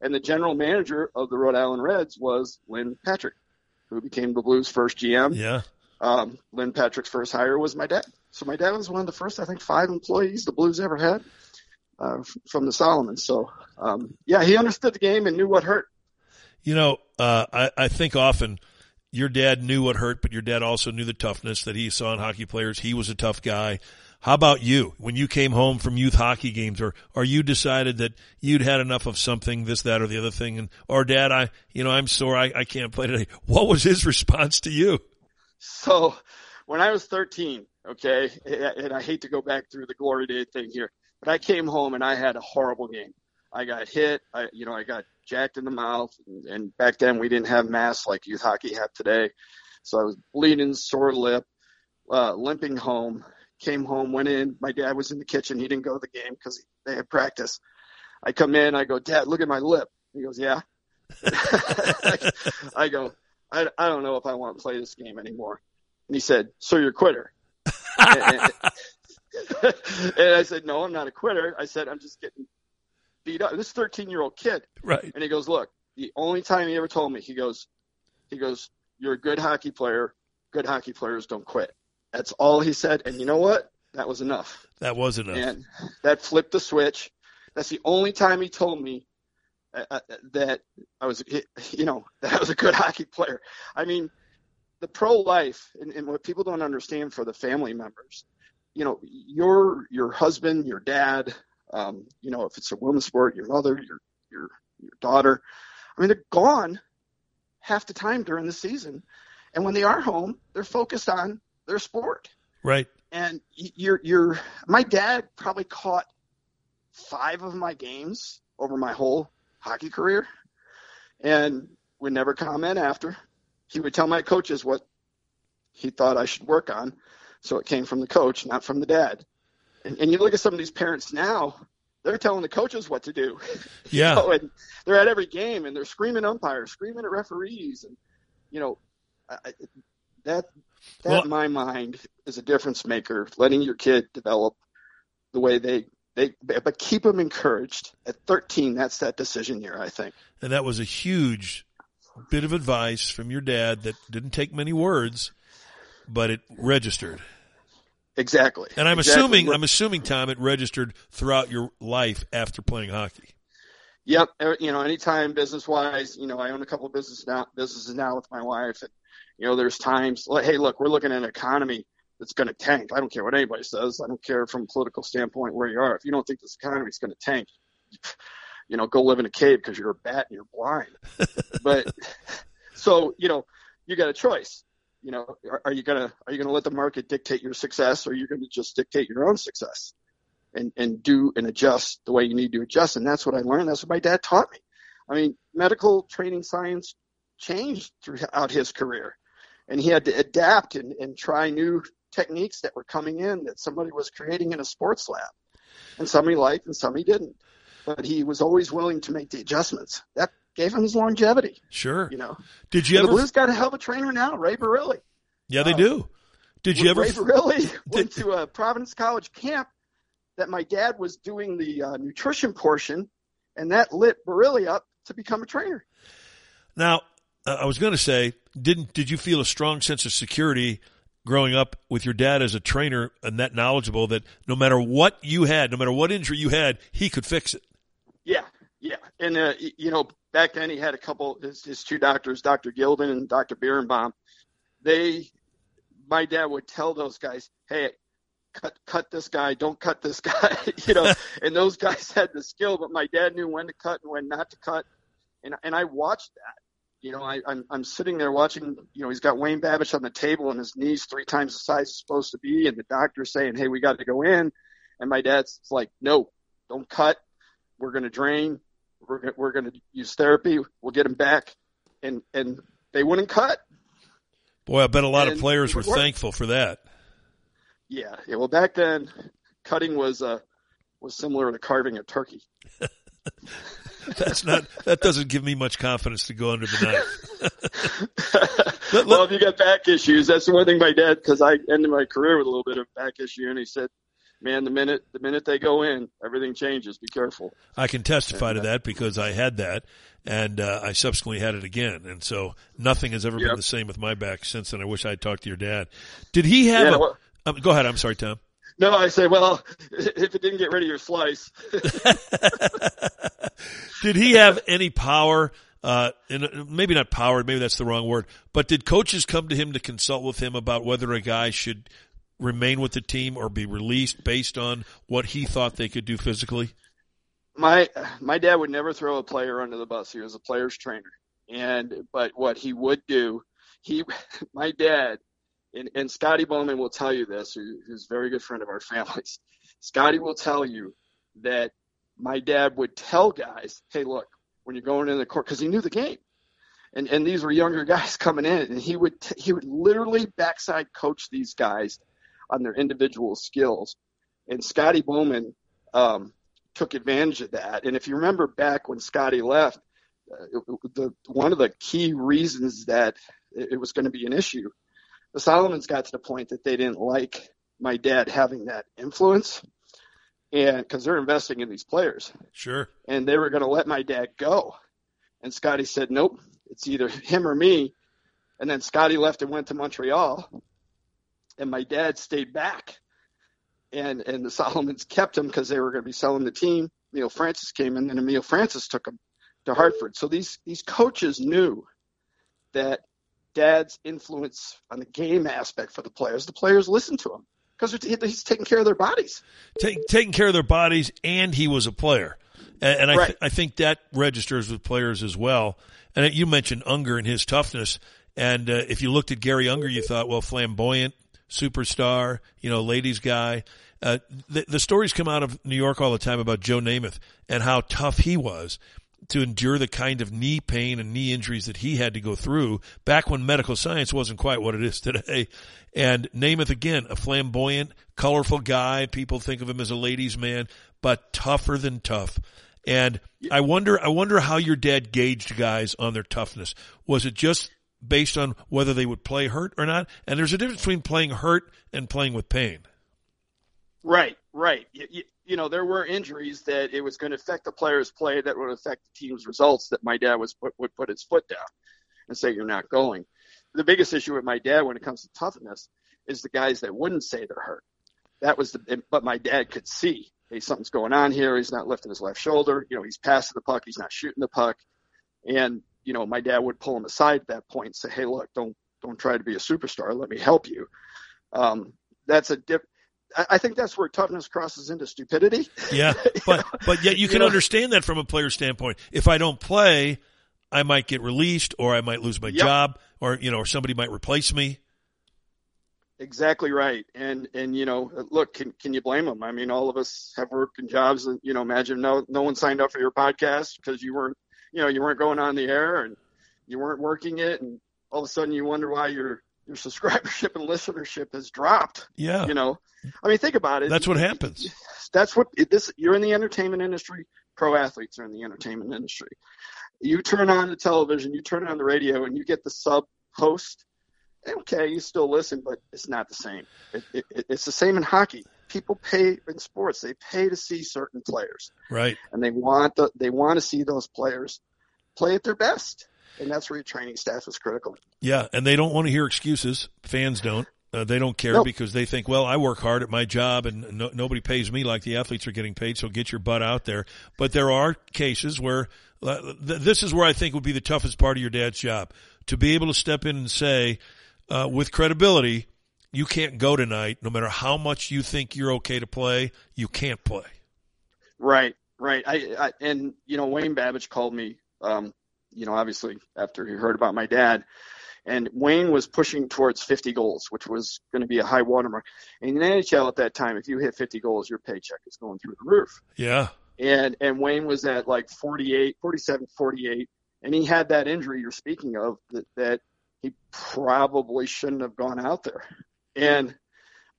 and the general manager of the Rhode Island Reds was Lynn Patrick, who became the Blues' first GM. Yeah. Um, Lynn Patrick's first hire was my dad. So my dad was one of the first, I think, five employees the Blues ever had uh, from the Salomons. So um, yeah, he understood the game and knew what hurt. You know, uh, I, I think often your dad knew what hurt, but your dad also knew the toughness that he saw in hockey players. He was a tough guy. How about you? When you came home from youth hockey games, or or you decided that you'd had enough of something, this, that, or the other thing, and or dad, I, you know, I'm sore, I, I can't play today. What was his response to you? So when I was 13, okay, and I hate to go back through the glory day thing here, but I came home and I had a horrible game. I got hit. I, you know, I got jacked in the mouth. And, and back then we didn't have masks like youth hockey have today. So I was bleeding, sore lip, uh, limping home. Came home, went in. My dad was in the kitchen. He didn't go to the game because they had practice. I come in. I go, Dad, look at my lip. He goes, Yeah. I go, I, I don't know if I want to play this game anymore. And he said, So you're a quitter? and, and, and I said, No, I'm not a quitter. I said, I'm just getting beat up. This 13 year old kid. Right. And he goes, Look, the only time he ever told me, he goes, he goes, You're a good hockey player. Good hockey players don't quit. That's all he said. And you know what? That was enough. That was enough. And that flipped the switch. That's the only time he told me uh, uh that I was, you know, that I was a good hockey player. I mean, the pro life and, and what people don't understand for the family members, you know, your your husband, your dad, um, you know, if it's a women's sport, your mother, your your your daughter, I mean, they're gone half the time during the season, and when they are home, they're focused on their sport. Right. And you're you're my dad probably caught five of my games over my whole hockey career, and would never comment after. He would tell my coaches what he thought I should work on, so it came from the coach, not from the dad. And, and you look at some of these parents now; they're telling the coaches what to do. Yeah. you know, and they're at every game and they're screaming umpires, screaming at referees, and you know, I, that that Well- in my mind is a difference maker. Letting your kid develop the way they they, but keep them encouraged. At 13, that's that decision year, I think. And that was a huge bit of advice from your dad that didn't take many words, but it registered. Exactly. And I'm Exactly. assuming, I'm assuming, Tom, it registered throughout your life after playing hockey. Yep. er- You know, anytime business wise, you know, I own a couple of business now, businesses now with my wife. And, you know, there's times like, hey, look, we're looking at an economy that's going to tank. I don't care what anybody says. I don't care from a political standpoint where you are. If you don't think this economy is going to tank, you know, go live in a cave because you're a bat and you're blind. but so, you know, you got a choice. You know, are, are you gonna are you gonna let the market dictate your success, or are you gonna just dictate your own success? and and do and adjust the way you need to adjust. And that's what I learned. That's what my dad taught me. I mean, medical training science changed throughout his career, and he had to adapt and, and try new techniques that were coming in that somebody was creating in a sports lab, and some he liked and some he didn't. But he was always willing to make the adjustments. That gave him his longevity. Sure. You know. Did you And ever? The Blues got a hell of a trainer now, Ray Barile. yeah, they do. Did you ever? Ray Barile went to a Providence College camp that my dad was doing the uh, nutrition portion, and that lit Barile up to become a trainer. Now, uh, I was going to say, didn't did you feel a strong sense of security growing up with your dad as a trainer and that knowledgeable that no matter what you had, no matter what injury you had, he could fix it? Yeah, yeah, and uh, you know, back then he had a couple. His, his two doctors, Dr. Gilden and Dr. Birnbaum. They, my dad would tell those guys, "Hey, cut cut this guy, don't cut this guy," you know. and those guys had the skill, but my dad knew when to cut and when not to cut, and and I watched that. You know, I, I'm I'm sitting there watching. You know, he's got Wayne Babych on the table, and his knees three times the size it's supposed to be, and the doctor's saying, "Hey, we got to go in," and my dad's like, "No, don't cut. We're going to drain. We're we're going to use therapy. We'll get him back," and and they wouldn't cut. Boy, I bet a lot of players were thankful for that. Yeah, yeah. Well, back then, cutting was uh was similar to carving a turkey. That's not. That doesn't give me much confidence to go under the knife. well, if you got back issues, that's the one thing my dad, because I ended my career with a little bit of back issue, and he said, "Man, the minute the minute they go in, everything changes. Be careful." I can testify to that because I had that, and uh, I subsequently had it again, and so nothing has ever been the same with my back since. then. I wish I'd talked to your dad. Did he have? Yeah, a, well- um, go ahead. I'm sorry, Tom. No, I say, well, if it didn't get rid of your slice, Did he have any power? Uh, and uh, maybe not power, maybe that's the wrong word, but did coaches come to him to consult with him about whether a guy should remain with the team or be released based on what he thought they could do physically? my my dad would never throw a player under the bus. He was a player's trainer, and but what he would do, he my dad and, and Scotty Bowman will tell you this, who, who's a very good friend of our families. Scotty will tell you that my dad would tell guys, "Hey, look, when you're going in the court," because he knew the game, and and these were younger guys coming in, and he would t- he would literally backside coach these guys on their individual skills, and Scotty Bowman um, took advantage of that. And if you remember back when Scotty left, uh, the one of the key reasons that it was going to be an issue, the Salomons got to the point that they didn't like my dad having that influence and because they're investing in these players. Sure. And they were going to let my dad go. And Scotty said, nope, it's either him or me. And then Scotty left and went to Montreal. And my dad stayed back. And, and the Salomons kept him because they were going to be selling the team. Emile Francis came in and Emile Francis took him to Hartford. So these, these coaches knew that dad's influence on the game aspect for the players, the players listened to him because he's taking care of their bodies. Take, taking care of their bodies, and he was a player. And, and I, Right. th- I think that registers with players as well. And you mentioned Unger and his toughness. And uh, if you looked at Garry Unger, you thought, well, flamboyant, superstar, you know, ladies guy. Uh, the, the stories come out of New York all the time about Joe Namath and how tough he was to endure the kind of knee pain and knee injuries that he had to go through back when medical science wasn't quite what it is today. And Namath again, a flamboyant, colorful guy. People think of him as a ladies man, but tougher than tough. And I wonder, I wonder how your dad gauged guys on their toughness. Was it just based on whether they would play hurt or not? And there's a difference between playing hurt and playing with pain. Right, right. You, you, know, there were injuries that it was going to affect the player's play, that would affect the team's results. That my dad was put, would put his foot down and say you're not going. The biggest issue with my dad when it comes to toughness is the guys that wouldn't say they're hurt. That was the, but my dad could see, hey, something's going on here. He's not lifting his left shoulder. You know, he's passing the puck. He's not shooting the puck. And you know, my dad would pull him aside at that point and say, hey, look, don't don't try to be a superstar. Let me help you. Um, that's a dip. I I think that's where toughness crosses into stupidity. Yeah, but but yet you You can know- understand that from a player standpoint. If I don't play, I might get released, or I might lose my Yep. job, or you know, or somebody might replace me. Exactly right. And and you know, look, can can you blame them? I mean, all of us have work and jobs, and you know, imagine no no one signed up for your podcast because you weren't, you know, you weren't going on the air and you weren't working it, and all of a sudden you wonder why your your subscribership and listenership has dropped. Yeah. You know, I mean, think about it. That's what happens. That's what this. You're in the entertainment industry. Pro athletes are in the entertainment industry. You turn on the television, you turn on the radio, and you get the sub host. Okay, you still listen, but it's not the same. It, it, it- it's the same in hockey. People pay in sports; they pay to see certain players, Right. and they want the, they want to see those players play at their best, and that's where your training staff is critical. Yeah, and they don't want to hear excuses. Fans don't. Uh, they don't care Nope. because they think, well, I work hard at my job and no, nobody pays me like the athletes are getting paid. So get your butt out there. But there are cases where uh, th- this is where I think would be the toughest part of your dad's job to be able to step in and say, uh, with credibility, you can't go tonight. No matter how much you think you're okay to play, you can't play. Right, right. I, I and you know Wayne Babych called me. Um, you know, obviously after he heard about my dad, and Wayne was pushing towards 50 goals, which was going to be a high watermark. And in the NHL at that time, if you hit 50 goals, your paycheck is going through the roof. Yeah. And and Wayne was at like 48, 47, 48, and he had that injury you're speaking of that that he probably shouldn't have gone out there. And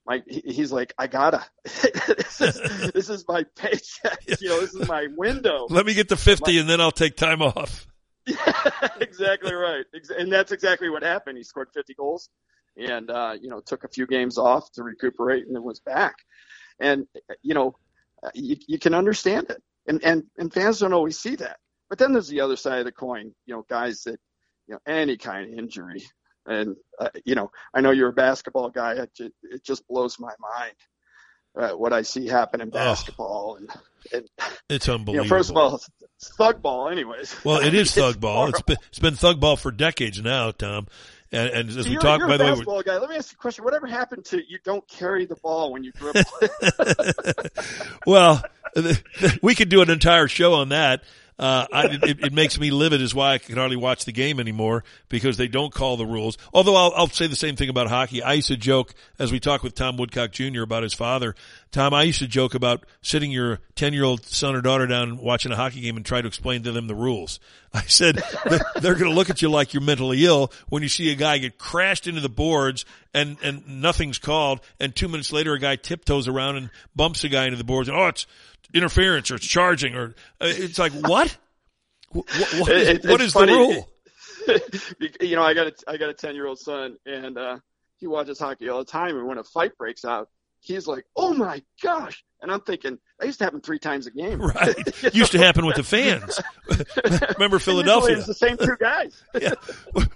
my he's like, I gotta. this is this is my paycheck. You know, this is my window. Let me get to 50 and then I'll take time off. exactly right. And that's exactly what happened. He scored 50 goals and, uh, you know, took a few games off to recuperate and then was back. And, you know, uh, you, you can understand it. And, and, and fans don't always see that. But then there's the other side of the coin, you know, guys that, you know, any kind of injury. And, uh, you know, I know you're a basketball guy. It just, it just blows my mind. Uh, what I see happen in basketball and, and It's you unbelievable. know, first of all, it's thug ball anyways. Well, it is thug ball. It's been it's been thug ball for decades now, Tom. And, and as So we you're, talk, you're by the way, guy. Let me ask you a question. Whatever happened to you don't carry the ball when you dribble? well, we could do an entire show on that. Uh, I, it, it makes me livid is why I can hardly watch the game anymore because they don't call the rules. Although I'll, I'll say the same thing about hockey. I used to joke as we talked with Tom Woodcock Jr. about his father. Tom, I used to joke about sitting your 10 year old son or daughter down watching a hockey game and try to explain to them the rules. I said, they're going to look at you like you're mentally ill when you see a guy get crashed into the boards and, and nothing's called. And two minutes later, a guy tiptoes around and bumps a guy into the boards. And, oh, it's interference or it's charging or uh, it's like, what? what, what is, It- what is the rule? you know, I got a I got a ten year old son, and uh, he watches hockey all the time. And when a fight breaks out, he's like, "Oh my gosh!" And I'm thinking that used to happen three times a game. Right. Used to happen with the fans. Remember Philadelphia? usually It's the same two guys. yeah.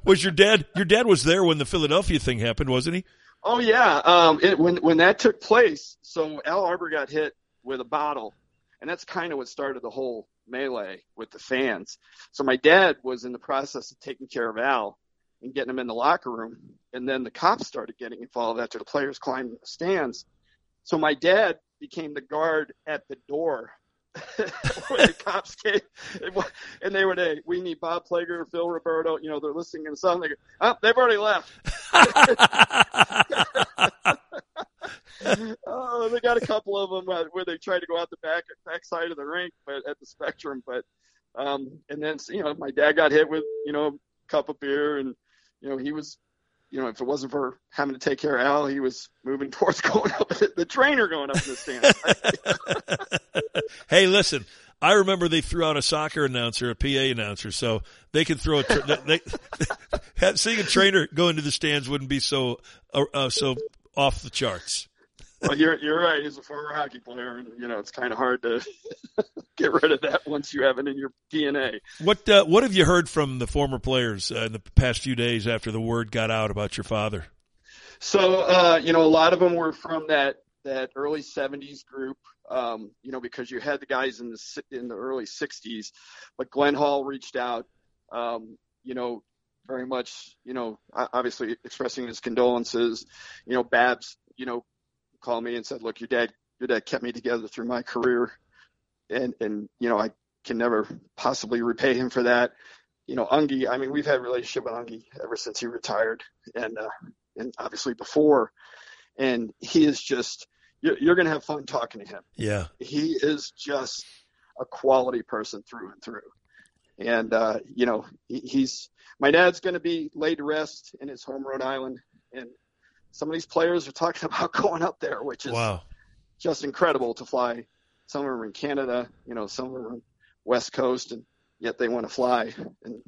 Was your dad, your dad was there when the Philadelphia thing happened, wasn't he? Oh yeah. Um, it, when when that took place, so Al Arbour got hit with a bottle, and that's kind of what started the whole melee with the fans. So my dad was in the process of taking care of Al and getting him in the locker room, and then the cops started getting involved after the players climbed the stands. So my dad became the guard at the door. when the cops came, and they were they, we need Bob Plager, Phil Roberto, you know, they're listening to the song. They go, oh, they've already left. oh, they got a couple of them uh, where they tried to go out the back back side of the rink, but at the Spectrum. But um, and then you know, my dad got hit with you know a cup of beer, and you know he was, you know, if it wasn't for having to take care of Al, he was moving towards going up the trainer going up in the stands. Hey, listen, I remember they threw out a soccer announcer, a PA announcer, so they could throw a, tra- they, seeing a trainer go into the stands wouldn't be so, uh, uh, so off the charts. Well, you're you're right. He's a former hockey player, and you know it's kind of hard to get rid of that once you have it in your DNA. What, uh, what have you heard from the former players uh, in the past few days after the word got out about your father? So, uh, you know, a lot of them were from that that early '70s group. Um, you know, because you had the guys in the in the early '60s, but Glenn Hall reached out. Um, you know, very much. You know, obviously expressing his condolences. You know, Babs. You know, called me and said, "Look, your dad, your dad kept me together through my career, and and you know, I can never possibly repay him for that." You know, Ungi. I mean, we've had a relationship with Ungi ever since he retired, and uh, and obviously before, and he is just you're, you're going to have fun talking to him. Yeah. He is just a quality person through and through, and uh, you know he, he's my dad's going to be laid to rest in his home Rhode Island, and some of these players are talking about going up there, which is Wow. just incredible to fly. Some of them are in Canada, you know, some of them are on West Coast, and yet they want to fly and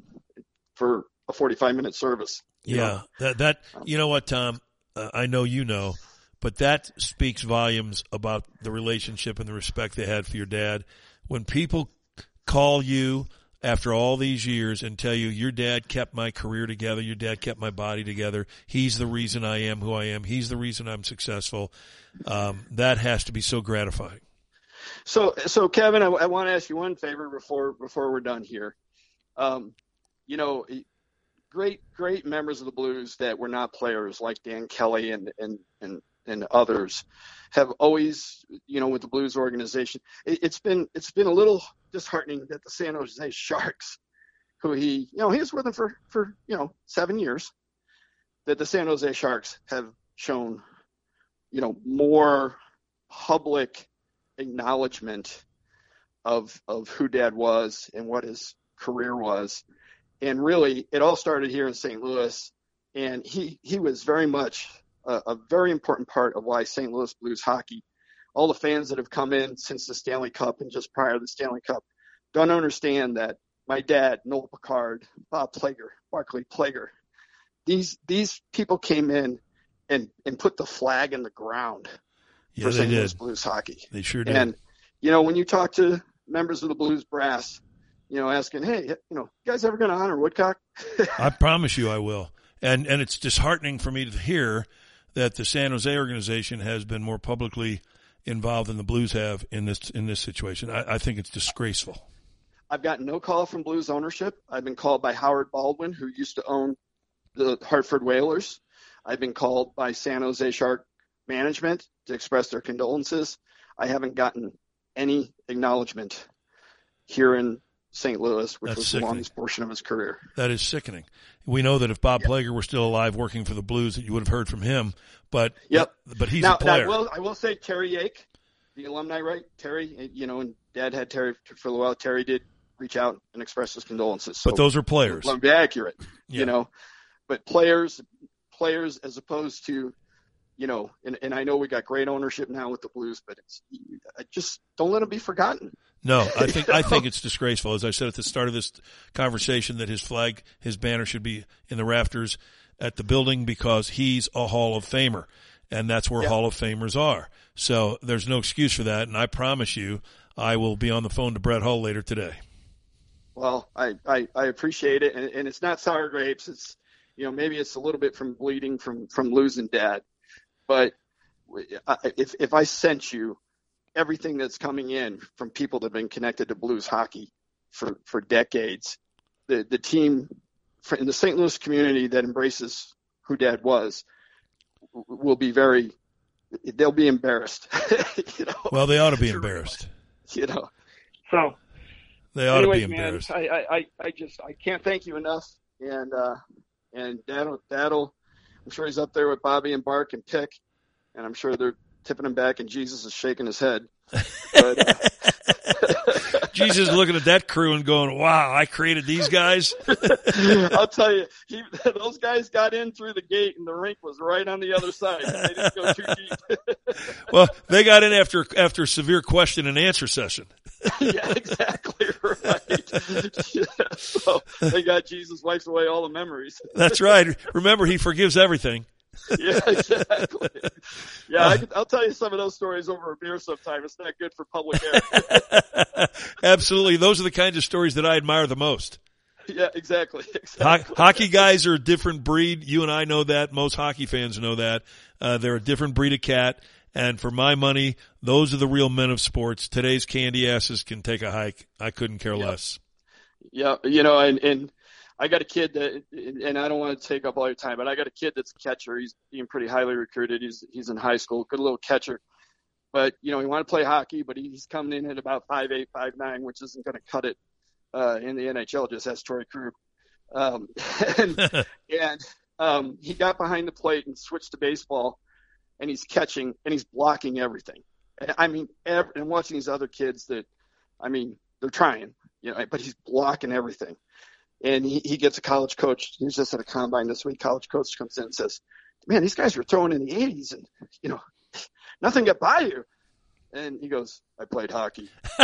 for a 45 minute service. Yeah, know. that that you know what, Tom? Uh, I know you know, but that speaks volumes about the relationship and the respect they had for your dad. When people call you after all these years and tell you your dad kept my career together, your dad kept my body together. He's the reason I am who I am. He's the reason I'm successful. Um, that has to be so gratifying. So, so Kevin, I, I want to ask you one favor before before we're done here. Um, you know, great great members of the Blues that were not players like Dan Kelly and and and and others have always, you know, with the Blues organization, it, it's been it's been a little disheartening that the San Jose Sharks, who he, you know, he was with them for for you know seven years, that the San Jose Sharks have shown, you know, more public acknowledgement of of who dad was and what his career was and really it all started here in St. Louis and he he was very much a, a very important part of why St. Louis Blues hockey all the fans that have come in since the Stanley Cup and just prior to the Stanley Cup don't understand that my dad Noel Picard Bob Plager Barclay Plager these these people came in and and put the flag in the ground Yeah, for they St. Louis did. Blues hockey. They sure did. And you know, when you talk to members of the Blues brass, you know, asking, "Hey, you know, you guys ever going to honor Woodcock?" I promise you I will. And and it's disheartening for me to hear that the San Jose organization has been more publicly involved than the Blues have in this in this situation. I, I think it's disgraceful. I've gotten no call from Blues ownership. I've been called by Howard Baldwin, who used to own the Hartford Whalers. I've been called by San Jose Shark management to express their condolences. I haven't gotten any acknowledgement here in St. Louis, which That's was sickening. the longest portion of his career. That is sickening. We know that if Bob Plager were still alive working for the Blues, that you would have heard from him. But Yep. but he's now, a player. Now, I will, I will say Terry Yake, the alumni, right? Terry, you know, and Dad had Terry for a while. Terry did reach out and express his condolences. So But those are players. Let me be accurate, Yeah. you know. But players, players, as opposed to, you know, and, and I know we got great ownership now with the Blues, but it's I just don't let them be forgotten. No, I think I think it's disgraceful. As I said at the start of this conversation, that his flag, his banner, should be in the rafters at the building because he's a Hall of Famer, and that's where Hall of Famers are. So there's no excuse for that. And I promise you, I will be on the phone to Brett Hull later today. Well, I, I, I appreciate it, and, and it's not sour grapes. It's you know maybe it's a little bit from bleeding from from losing dad, but if if I sent you everything that's coming in from people that have been connected to Blues hockey for for decades, the the team for- in the St. Louis community that embraces who dad was will be very they'll be embarrassed. you know, Well, they ought to be embarrassed. you know. So They ought Anyways, to be embarrassed. I, I, I, I just I can't thank you enough, and uh, and that'll that'll I'm sure he's up there with Bobby and Bark and Pick, and I'm sure they're tipping him back, and Jesus is shaking his head. But, uh, Jesus is looking at that crew and going, "Wow, I created these guys." I'll tell you, he, those guys got in through the gate, and the rink was right on the other side. They didn't go too deep. well, they got in after after a severe question and answer session. yeah, exactly right. Yeah, so they got Jesus wipes away all the memories. That's right. Remember, he forgives everything. yeah, exactly. Yeah, I, I'll tell you some of those stories over a beer sometime. It's not good for public air. Absolutely, those are the kinds of stories that I admire the most. yeah, exactly. Exactly. hockey guys are a different breed. You and I know that. Most hockey fans know that. Uh, they're a different breed of cat. And for my money, those are the real men of sports. Today's candy asses can take a hike. I couldn't care less. Yeah, you know, and and I got a kid that, and I don't want to take up all your time, but I got a kid that's a catcher. He's being pretty highly recruited. He's he's in high school, good little catcher. But you know, he wanted to play hockey, but he's coming in at about five eight, five nine, which isn't going to cut it uh, in the NHL. Just as Torey Krug. Um, and and um, he got behind the plate and switched to baseball, and he's catching and he's blocking everything. And, I mean, ev- and watching these other kids that, I mean, they're trying, you know, but he's blocking everything. And he, he gets a college coach. He was just at a combine this week. College coach comes in and says, "Man, these guys were throwing in the 80s, and you know, nothing got by you." And he goes, "I played hockey."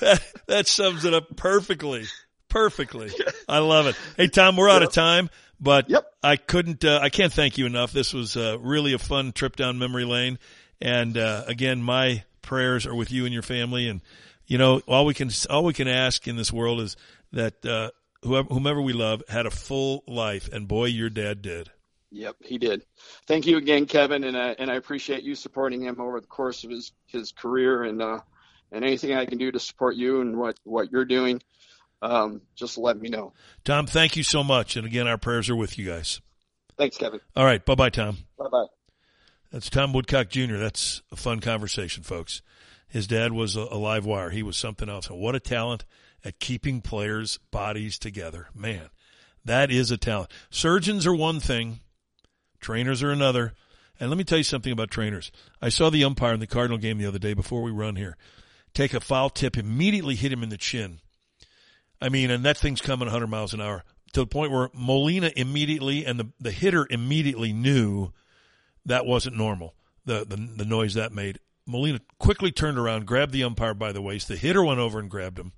that, that sums it up perfectly. Perfectly. I love it. Hey, Tom, we're out of time, but I couldn't, uh, I can't thank you enough. This was uh, really a fun trip down memory lane. And, uh, again, my prayers are with you and your family. And, you know, all we can, all we can ask in this world is that, uh, whoever, whomever we love had a full life. And boy, your dad did. Yep, he did. Thank you again, Kevin, and uh, and I appreciate you supporting him over the course of his his career, and uh, and anything I can do to support you and what what you're doing, um, just let me know. Tom, thank you so much. And again, our prayers are with you guys. Thanks, Kevin. All right. Bye bye, Tom. Bye bye. That's Tom Woodcock Jr. That's a fun conversation, folks. His dad was a, live wire. He was something else. And what a talent at keeping players' bodies together. Man, that is a talent. Surgeons are one thing. Trainers are another. And let me tell you something about trainers. I saw the umpire in the Cardinal game the other day before we run here take a foul tip, immediately hit him in the chin. I mean, and that thing's coming 100 miles an hour to the point where Molina immediately and the, the hitter immediately knew that wasn't normal. The, the, the noise that made. Molina quickly turned around, grabbed the umpire by the waist. The hitter went over and grabbed him.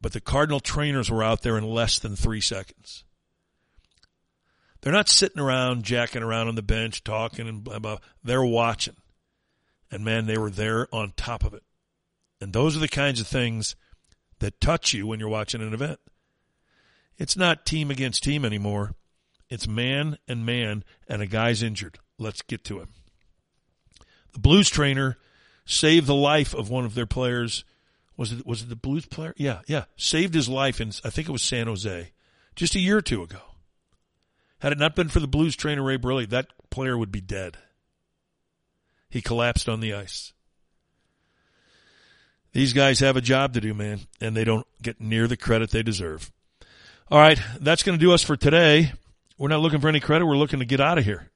But the Cardinal trainers were out there in less than three seconds. They're not sitting around jacking around on the bench talking and blah, blah. They're watching. And man, they were there on top of it. And those are the kinds of things that touch you when you're watching an event. It's not team against team anymore. It's man and man, and a guy's injured. Let's get to him. The Blues trainer saved the life of one of their players. Was it was it the Blues player? Yeah, yeah. Saved his life in I think it was San Jose, just a year or two ago. Had it not been for the Blues trainer Ray Barile, that player would be dead. He collapsed on the ice. These guys have a job to do, man, and they don't get near the credit they deserve. All right, that's going to do us for today. We're not looking for any credit. We're looking to get out of here.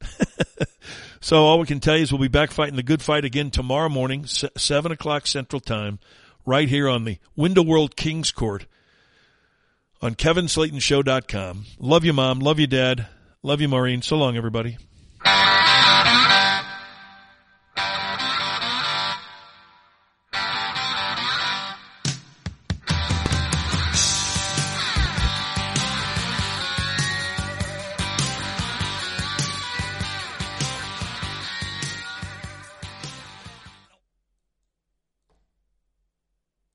so all we can tell you is we'll be back fighting the good fight again tomorrow morning, 7 o'clock Central Time, right here on the Window World Kings Court on KevinSlatenShow.com. Love you, Mom. Love you, Dad. Love you, Maureen. So long, everybody.